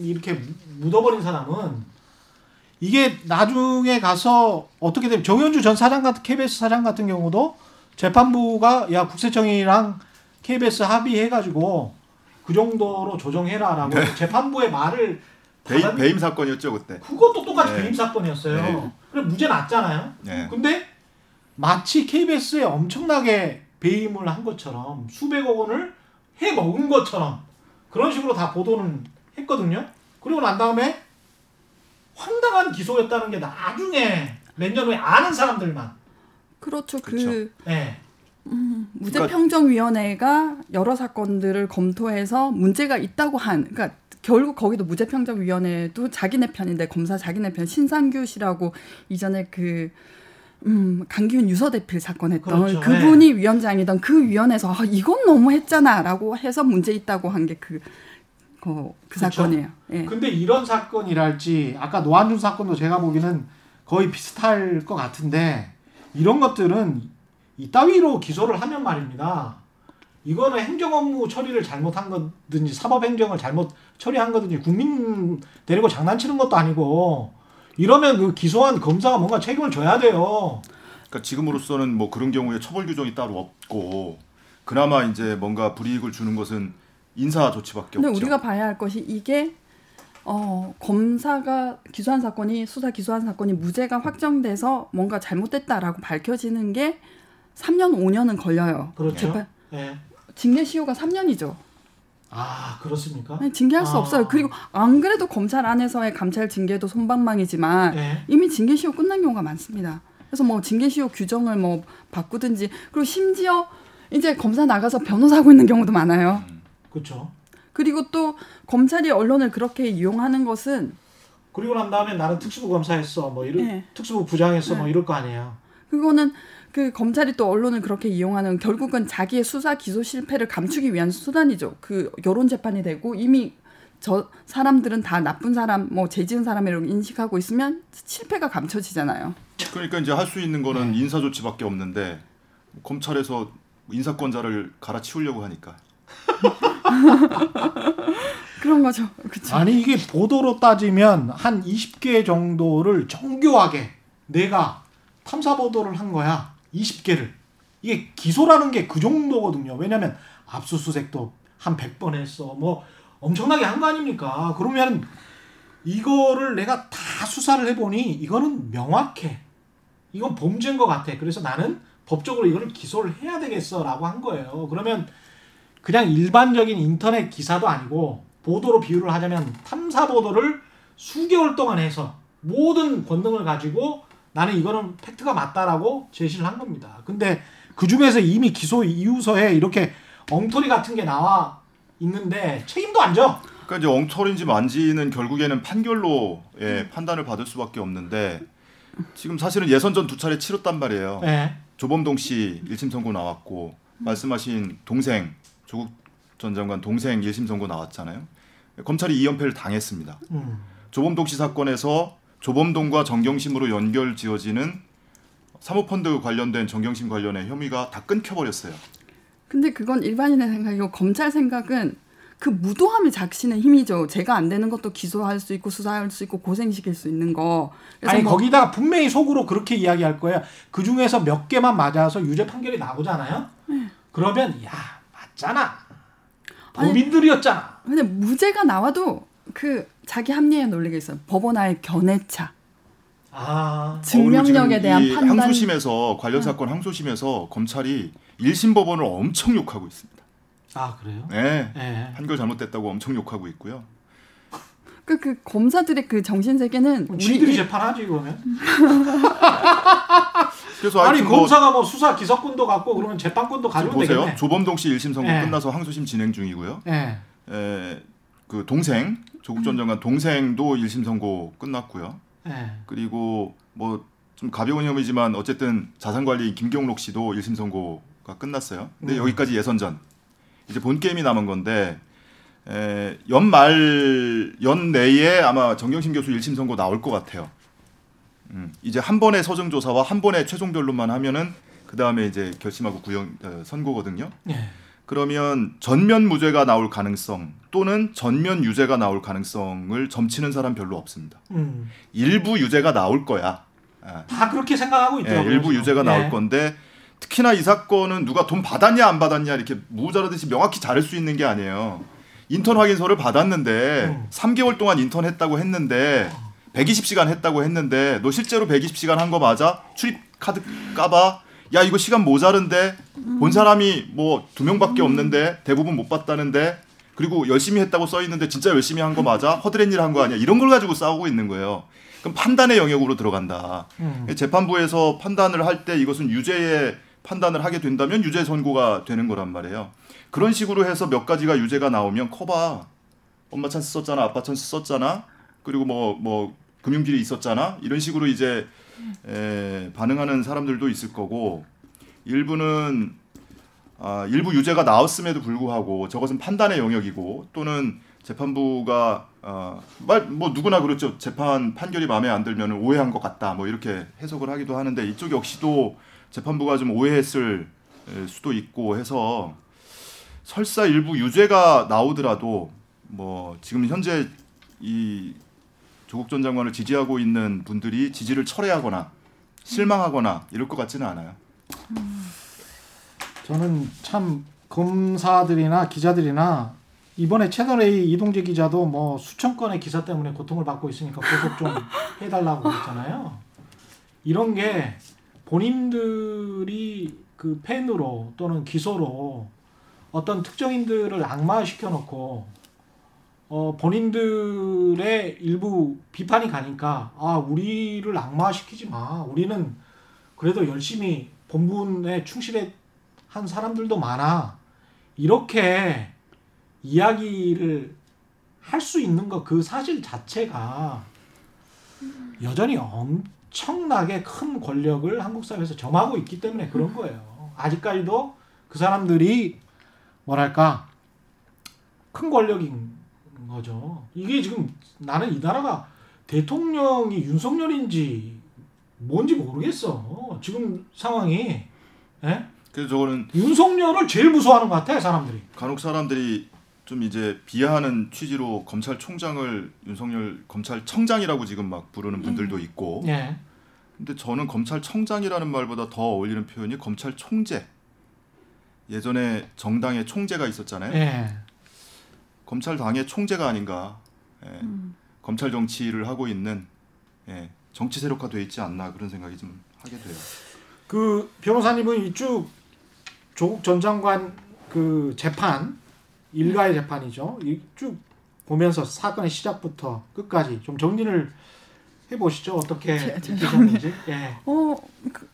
이렇게 묻- 묻어버린 사람은 이게 나중에 가서 어떻게 되면 정현주 전 사장 같은 KBS 사장 같은 경우도 재판부가 야 국세청이랑 KBS 합의해가지고 그 정도로 조정해라라고 재판부의 말을 배임, 배임 사건이었죠 그때. 그것도 똑같이 네. 배임 사건이었어요. 네. 그래 무죄 났잖아요. 네. 근데 마치 KBS에 엄청나게 배임을 한 것처럼 수백억 원을 해 먹은 것처럼 그런 식으로 다 보도는 했거든요. 그리고 난 다음에 황당한 기소였다는 게 나중에 몇 년 후에 아는 사람들만. 그렇죠. 그 그렇죠. 예. 무죄평정위원회가 여러 사건들을 검토해서 문제가 있다고 한, 그러니까 결국 거기도 무죄평정위원회도 자기네 편인데 검사 자기네 편 신상규 씨라고 이전에 그 음, 강기훈 유서대필 사건 했던 그렇죠. 그분이 위원장이던 그 위원회에서 아, 이건 너무 했잖아라고 해서 문제 있다고 한 게 그 그, 그. 사건이에요. 예. 근데 이런 사건이랄지 아까 노한준 사건도 제가 보기에는 거의 비슷할 것 같은데 이런 것들은 이따위로 기소를 하면 말입니다. 이거는 행정 업무 처리를 잘못한 거든지 사법 행정을 잘못 처리한 거든지 국민 데리고 장난치는 것도 아니고 이러면 그 기소한 검사가 뭔가 책임을 져야 돼요. 그러니까 지금으로서는 뭐 그런 경우에 처벌 규정이 따로 없고 그나마 이제 뭔가 불이익을 주는 것은 인사 조치밖에 근데 없죠. 우리가 봐야 할 것이 이게 어, 검사가 기소한 사건이 수사 기소한 사건이 무죄가 확정돼서 뭔가 잘못됐다라고 밝혀지는 게 3년 5년은 걸려요. 그렇죠. 재판 예. 징계 시효가 3년이죠. 아 그렇습니까? 징계할 수 아. 없어요. 그리고 안 그래도 검찰 안에서의 감찰 징계도 손방망이지만 예. 이미 징계 시효 끝난 경우가 많습니다. 그래서 뭐 징계 시효 규정을 뭐 바꾸든지 그리고 심지어 이제 검사 나가서 변호사 하고 있는 경우도 많아요. 그렇죠. 그리고 또 검찰이 언론을 그렇게 이용하는 것은 그리고 난 다음에 나는 특수부 검사했어, 뭐 이런 예. 특수부 부장했어, 뭐 이럴 거 아니에요. 그거는 그 검찰이 또 언론을 그렇게 이용하는 결국은 자기의 수사 기소 실패를 감추기 위한 수단이죠. 그 여론 재판이 되고 이미 저 사람들은 다 나쁜 사람, 뭐 죄지은 사람이라고 인식하고 있으면 실패가 감춰지잖아요. 그러니까 이제 할 수 있는 거는 인사 조치밖에 없는데 검찰에서 인사권자를 갈아치우려고 하니까 그런 거죠. 그렇죠. 아니 이게 보도로 따지면 한 20개 정도를 정교하게 내가 탐사 보도를 한 거야. 20개를. 이게 기소라는 게 그 정도거든요. 왜냐면 압수수색도 한 100번 했어. 뭐 엄청나게 한 거 아닙니까? 그러면 이거를 내가 다 수사를 해보니 이거는 명확해. 이건 범죄인 것 같아. 그래서 나는 법적으로 이거를 기소를 해야 되겠어라고 한 거예요. 그러면 그냥 일반적인 인터넷 기사도 아니고 보도로 비유를 하자면 탐사 보도를 수개월 동안 해서 모든 권능을 가지고 나는 이거는 팩트가 맞다라고 제시를 한 겁니다. 근데 그 중에서 이미 기소 이유서에 이렇게 엉터리 같은 게 나와 있는데 책임도 안 져. 그러니까 이제 엉터리인지 만지는 결국에는 판결로 예, 판단을 받을 수밖에 없는데 지금 사실은 예선전 두 차례 치렀단 말이에요. 네. 조범동 씨 1심 선고 나왔고 말씀하신 동생 조국 전 장관 동생 1심 선고 나왔잖아요. 검찰이 2연패를 당했습니다. 음. 조범동 씨 사건에서 조범동과 정경심으로 연결 지어지는 사모펀드 관련된 정경심 관련의 혐의가 다 끊겨버렸어요. 근데 그건 일반인의 생각이고 검찰 생각은 그 무도함이 작신의 힘이죠. 제가 안 되는 것도 기소할 수 있고 수사할 수 있고 고생시킬 수 있는 거. 그래서 아니 뭐 거기다가 분명히 속으로 그렇게 이야기할 거야. 그 중에서 몇 개만 맞아서 유죄 판결이 나오잖아요. 그러면 야 맞잖아. 아니, 범인들이었잖아. 근데 무죄가 나와도 그 자기 합리의 논리가 있어요. 법원와의 견해차, 아, 증명력에 어, 대한 이 판단. 항소심에서 관련 사건 항소심에서 검찰이 1심 법원을 엄청 욕하고 있습니다. 아 그래요? 네. 예. 판결 잘못됐다고 엄청 욕하고 있고요. 그, 그 검사들의 그 정신 세계는 지들이 일- 재판하지 그러면? 그래서 아니 뭐 검사가 뭐 수사 기소권도 갖고 그러면 재판권도 가지고 보세요. 되겠네. 조범동 씨 1심 선고 네. 끝나서 항소심 진행 중이고요. 예. 에, 그 동생 조국 전 장관 동생도 1심 선고 끝났고요. 예. 그리고 뭐 좀 가벼운 혐의지만 어쨌든 자산관리인 김경록 씨도 1심 선고가 끝났어요. 근데 음. 여기까지 예선전. 이제 본 게임이 남은 건데 에, 연말 연내에 아마 정경심 교수 1심 선고 나올 것 같아요. 음, 이제 한 번의 서정 조사와 한 번의 최종 변론만 하면은 그 다음에 이제 결심하고 구형 어, 선고거든요. 예. 그러면 전면 무죄가 나올 가능성 또는 전면 유죄가 나올 가능성을 점치는 사람 별로 없습니다. 음. 일부 유죄가 나올 거야. 아, 다 그렇게 생각하고 예, 있더라고요. 일부. 유죄가 나올 예. 건데 특히나 이 사건은 누가 돈 받았냐 안 받았냐 이렇게 무자르듯이 명확히 자를 수 있는 게 아니에요. 인턴 확인서를 받았는데 음. 3개월 동안 인턴 했다고 했는데 120시간 했다고 했는데 너 실제로 120시간 한 거 맞아? 출입 카드 까봐. 야 이거 시간 모자른데 본 사람이 뭐 두 명밖에 없는데 대부분 못 봤다는데 그리고 열심히 했다고 써 있는데 진짜 열심히 한 거 맞아? 허드렛일 한 거 아니야? 이런 걸 가지고 싸우고 있는 거예요. 그럼 판단의 영역으로 들어간다. 음. 재판부에서 판단을 할 때 이것은 유죄의 판단을 하게 된다면 유죄 선고가 되는 거란 말이에요. 그런 식으로 해서 몇 가지가 유죄가 나오면 거봐. 엄마 찬스 썼잖아, 아빠 찬스 썼잖아. 그리고 뭐뭐 금융질이 있었잖아. 이런 식으로 이제 에, 반응하는 사람들도 있을 거고 일부는 아, 일부 유죄가 나왔음에도 불구하고 저것은 판단의 영역이고 또는 재판부가 어, 말, 뭐 누구나 그렇죠. 재판 판결이 마음에 안 들면 오해한 것 같다. 뭐 이렇게 해석을 하기도 하는데 이쪽 역시도 재판부가 좀 오해했을 에, 수도 있고 해서 설사 일부 유죄가 나오더라도 뭐 지금 현재 이 조국 전 장관을 지지하고 있는 분들이 지지를 철회하거나 실망하거나 이럴 것 같지는 않아요. 저는 참 검사들이나 기자들이나 이번에 채널 A 이동재 기자도 뭐 수천 건의 기사 때문에 고통을 받고 있으니까 고속 좀 해달라고 했잖아요. 이런 게 본인들이 그 펜으로 또는 기소로 어떤 특정인들을 악마시켜 놓고 어 본인들의 일부 비판이 가니까 아 우리를 악마시키지 마 우리는 그래도 열심히 본분에 충실해 한 사람들도 많아. 이렇게 이야기를 할 수 있는 것 그 사실 자체가 여전히 엄청나게 큰 권력을 한국 사회에서 점하고 있기 때문에 그런 거예요. 아직까지도 그 사람들이 뭐랄까 큰 권력인 거죠. 이게 지금 나는 이 나라가 대통령이 윤석열인지 뭔지 모르겠어. 지금 상황이 예? 그래서 저거는 윤석열을 제일 무서워하는 것 같아 사람들이. 간혹 사람들이 좀 이제 비하하는 취지로 검찰총장을 윤석열 검찰청장이라고 지금 막 부르는 분들도 있고 예. 근데 저는 검찰청장이라는 말보다 더 어울리는 표현이 검찰총재 예전에 정당의 총재가 있었잖아요 예. 검찰당의 총재가 아닌가 예. 음. 검찰 정치를 하고 있는 예. 정치 세력화돼 있지 않나 그런 생각이 좀 하게 돼요 그 변호사님은 이쭉 조국 전 장관 그 재판 일가의 재판이죠. 이쭉 보면서 사건의 시작부터 끝까지 좀 정리를 해보시죠. 어떻게 제- 느끼셨는지. 예. 어, 그,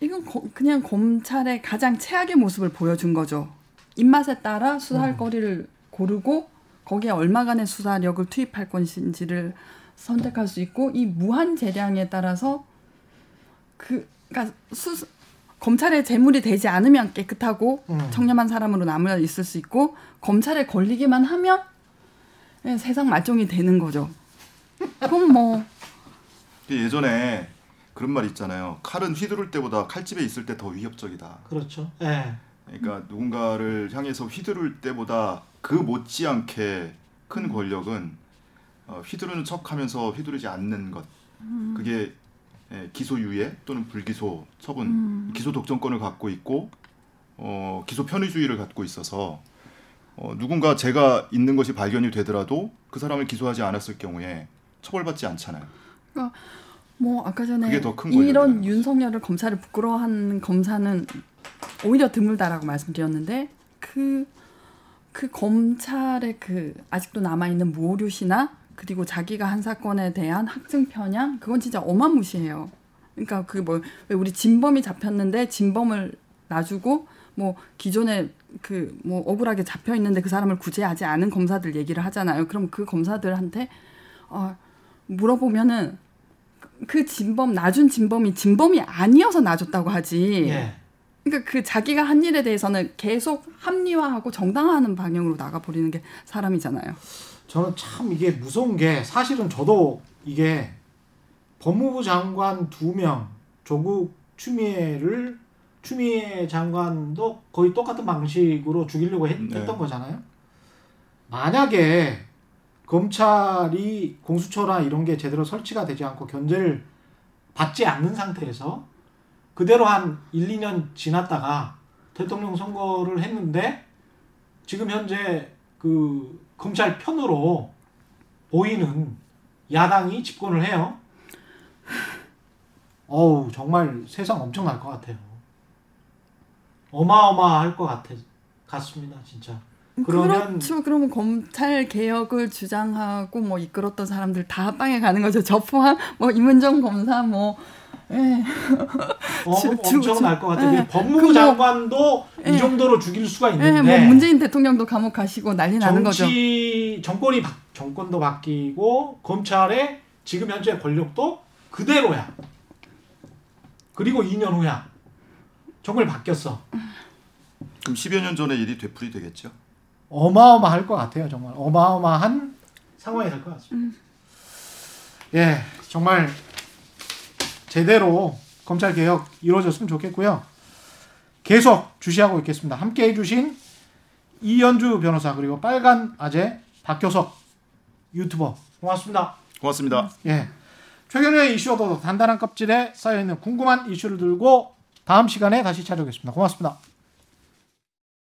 이건 거- 그냥 검찰의 가장 최악의 모습을 보여준 거죠. 입맛에 따라 수사할 음. 거리를 고르고 거기에 얼마간의 수사력을 투입할 것인지를 선택할 수 있고 이 무한 재량에 따라서 그 그러니까 수 검찰의 재물이 되지 않으면 깨끗하고 음. 청렴한 사람으로 남아 있을 수 있고 검찰에 걸리기만 하면 예, 세상 말종이 되는 거죠. 그럼 뭐 예전에 그런 말 있잖아요 칼은 휘두를 때보다 칼집에 있을 때 더 위협적이다 그렇죠. 예. 그러니까 누군가를 향해서 휘두를 때보다 그 못지않게 큰 권력은 어, 휘두르는 척하면서 휘두르지 않는 것 그게 예, 기소유예 또는 불기소 처분 음. 기소 독점권을 갖고 있고 어, 기소 편의주의를 갖고 있어서 어, 누군가 제가 있는 것이 발견이 되더라도 그 사람을 기소하지 않았을 경우에 처벌받지 않잖아요. 뭐 아까 전에 이런. 윤석열을 검찰을 부끄러워하는 검사는 오히려 드물다라고 말씀드렸는데 그, 그 검찰의 그 아직도 남아있는 모류시나 그리고 자기가 한 사건에 대한 학증 편향 그건 진짜 어마무시해요. 그러니까 그뭐왜 우리 진범이 잡혔는데 진범을 놔주고 뭐 기존에 그 뭐 억울하게 잡혀 있는데 그 사람을 구제하지 않은 검사들 얘기를 하잖아요. 그럼 그 검사들한테 어, 물어보면은 그 진범 놔준 진범이 진범이 아니어서 놔줬다고 하지. 예. 그러니까 그 자기가 한 일에 대해서는 계속 합리화하고 정당화하는 방향으로 나가 버리는 게 사람이잖아요. 저는 참 이게 무서운 게 사실은 저도 이게 법무부 장관 두 명 조국 추미애를 추미애 장관도 거의 똑같은 방식으로 죽이려고 했, 네. 던 거잖아요. 만약에 검찰이 공수처나 이런 게 제대로 설치가 되지 않고 견제를 받지 않는 상태에서 그대로 한 1, 2년 지났다가 대통령 선거를 했는데 지금 현재 그 검찰 편으로 보이는 야당이 집권을 해요. 어우 정말 세상 엄청날 것 같아요. 어마어마할 것 같아 같습니다 진짜. 그러면 그렇죠. 그러면 검찰 개혁을 주장하고 뭐 이끌었던 사람들 다 빵에 가는 거죠. 저 포함 뭐 임은정 검사 뭐 예. 어, 엄청날 주- 것 같아요. 예. 법무부 그 뭐- 장관도 이 예. 정도로 죽일 수가 예, 있는데 뭐 문재인 대통령도 감옥 가시고 난리 나는 거죠. 정치 정권이 바, 정권도 바뀌고 검찰의 지금 현재 권력도 그대로야. 그리고 2년 후야. 정말 바뀌었어. 그럼 10여 년 전의 일이 되풀이 되겠죠. 어마어마할 것 같아요. 정말 어마어마한 상황이 될 것 같습니다. 예, 정말 제대로 검찰 개혁 이루어졌으면 좋겠고요. 계속 주시하고 있겠습니다. 함께 해주신 이연주 변호사 그리고 빨간 아재 박효석 유튜버 고맙습니다. 고맙습니다. 예, 최근의 이슈도 단단한 껍질에 쌓여 있는 궁금한 이슈를 들고 다음 시간에 다시 찾아오겠습니다. 고맙습니다.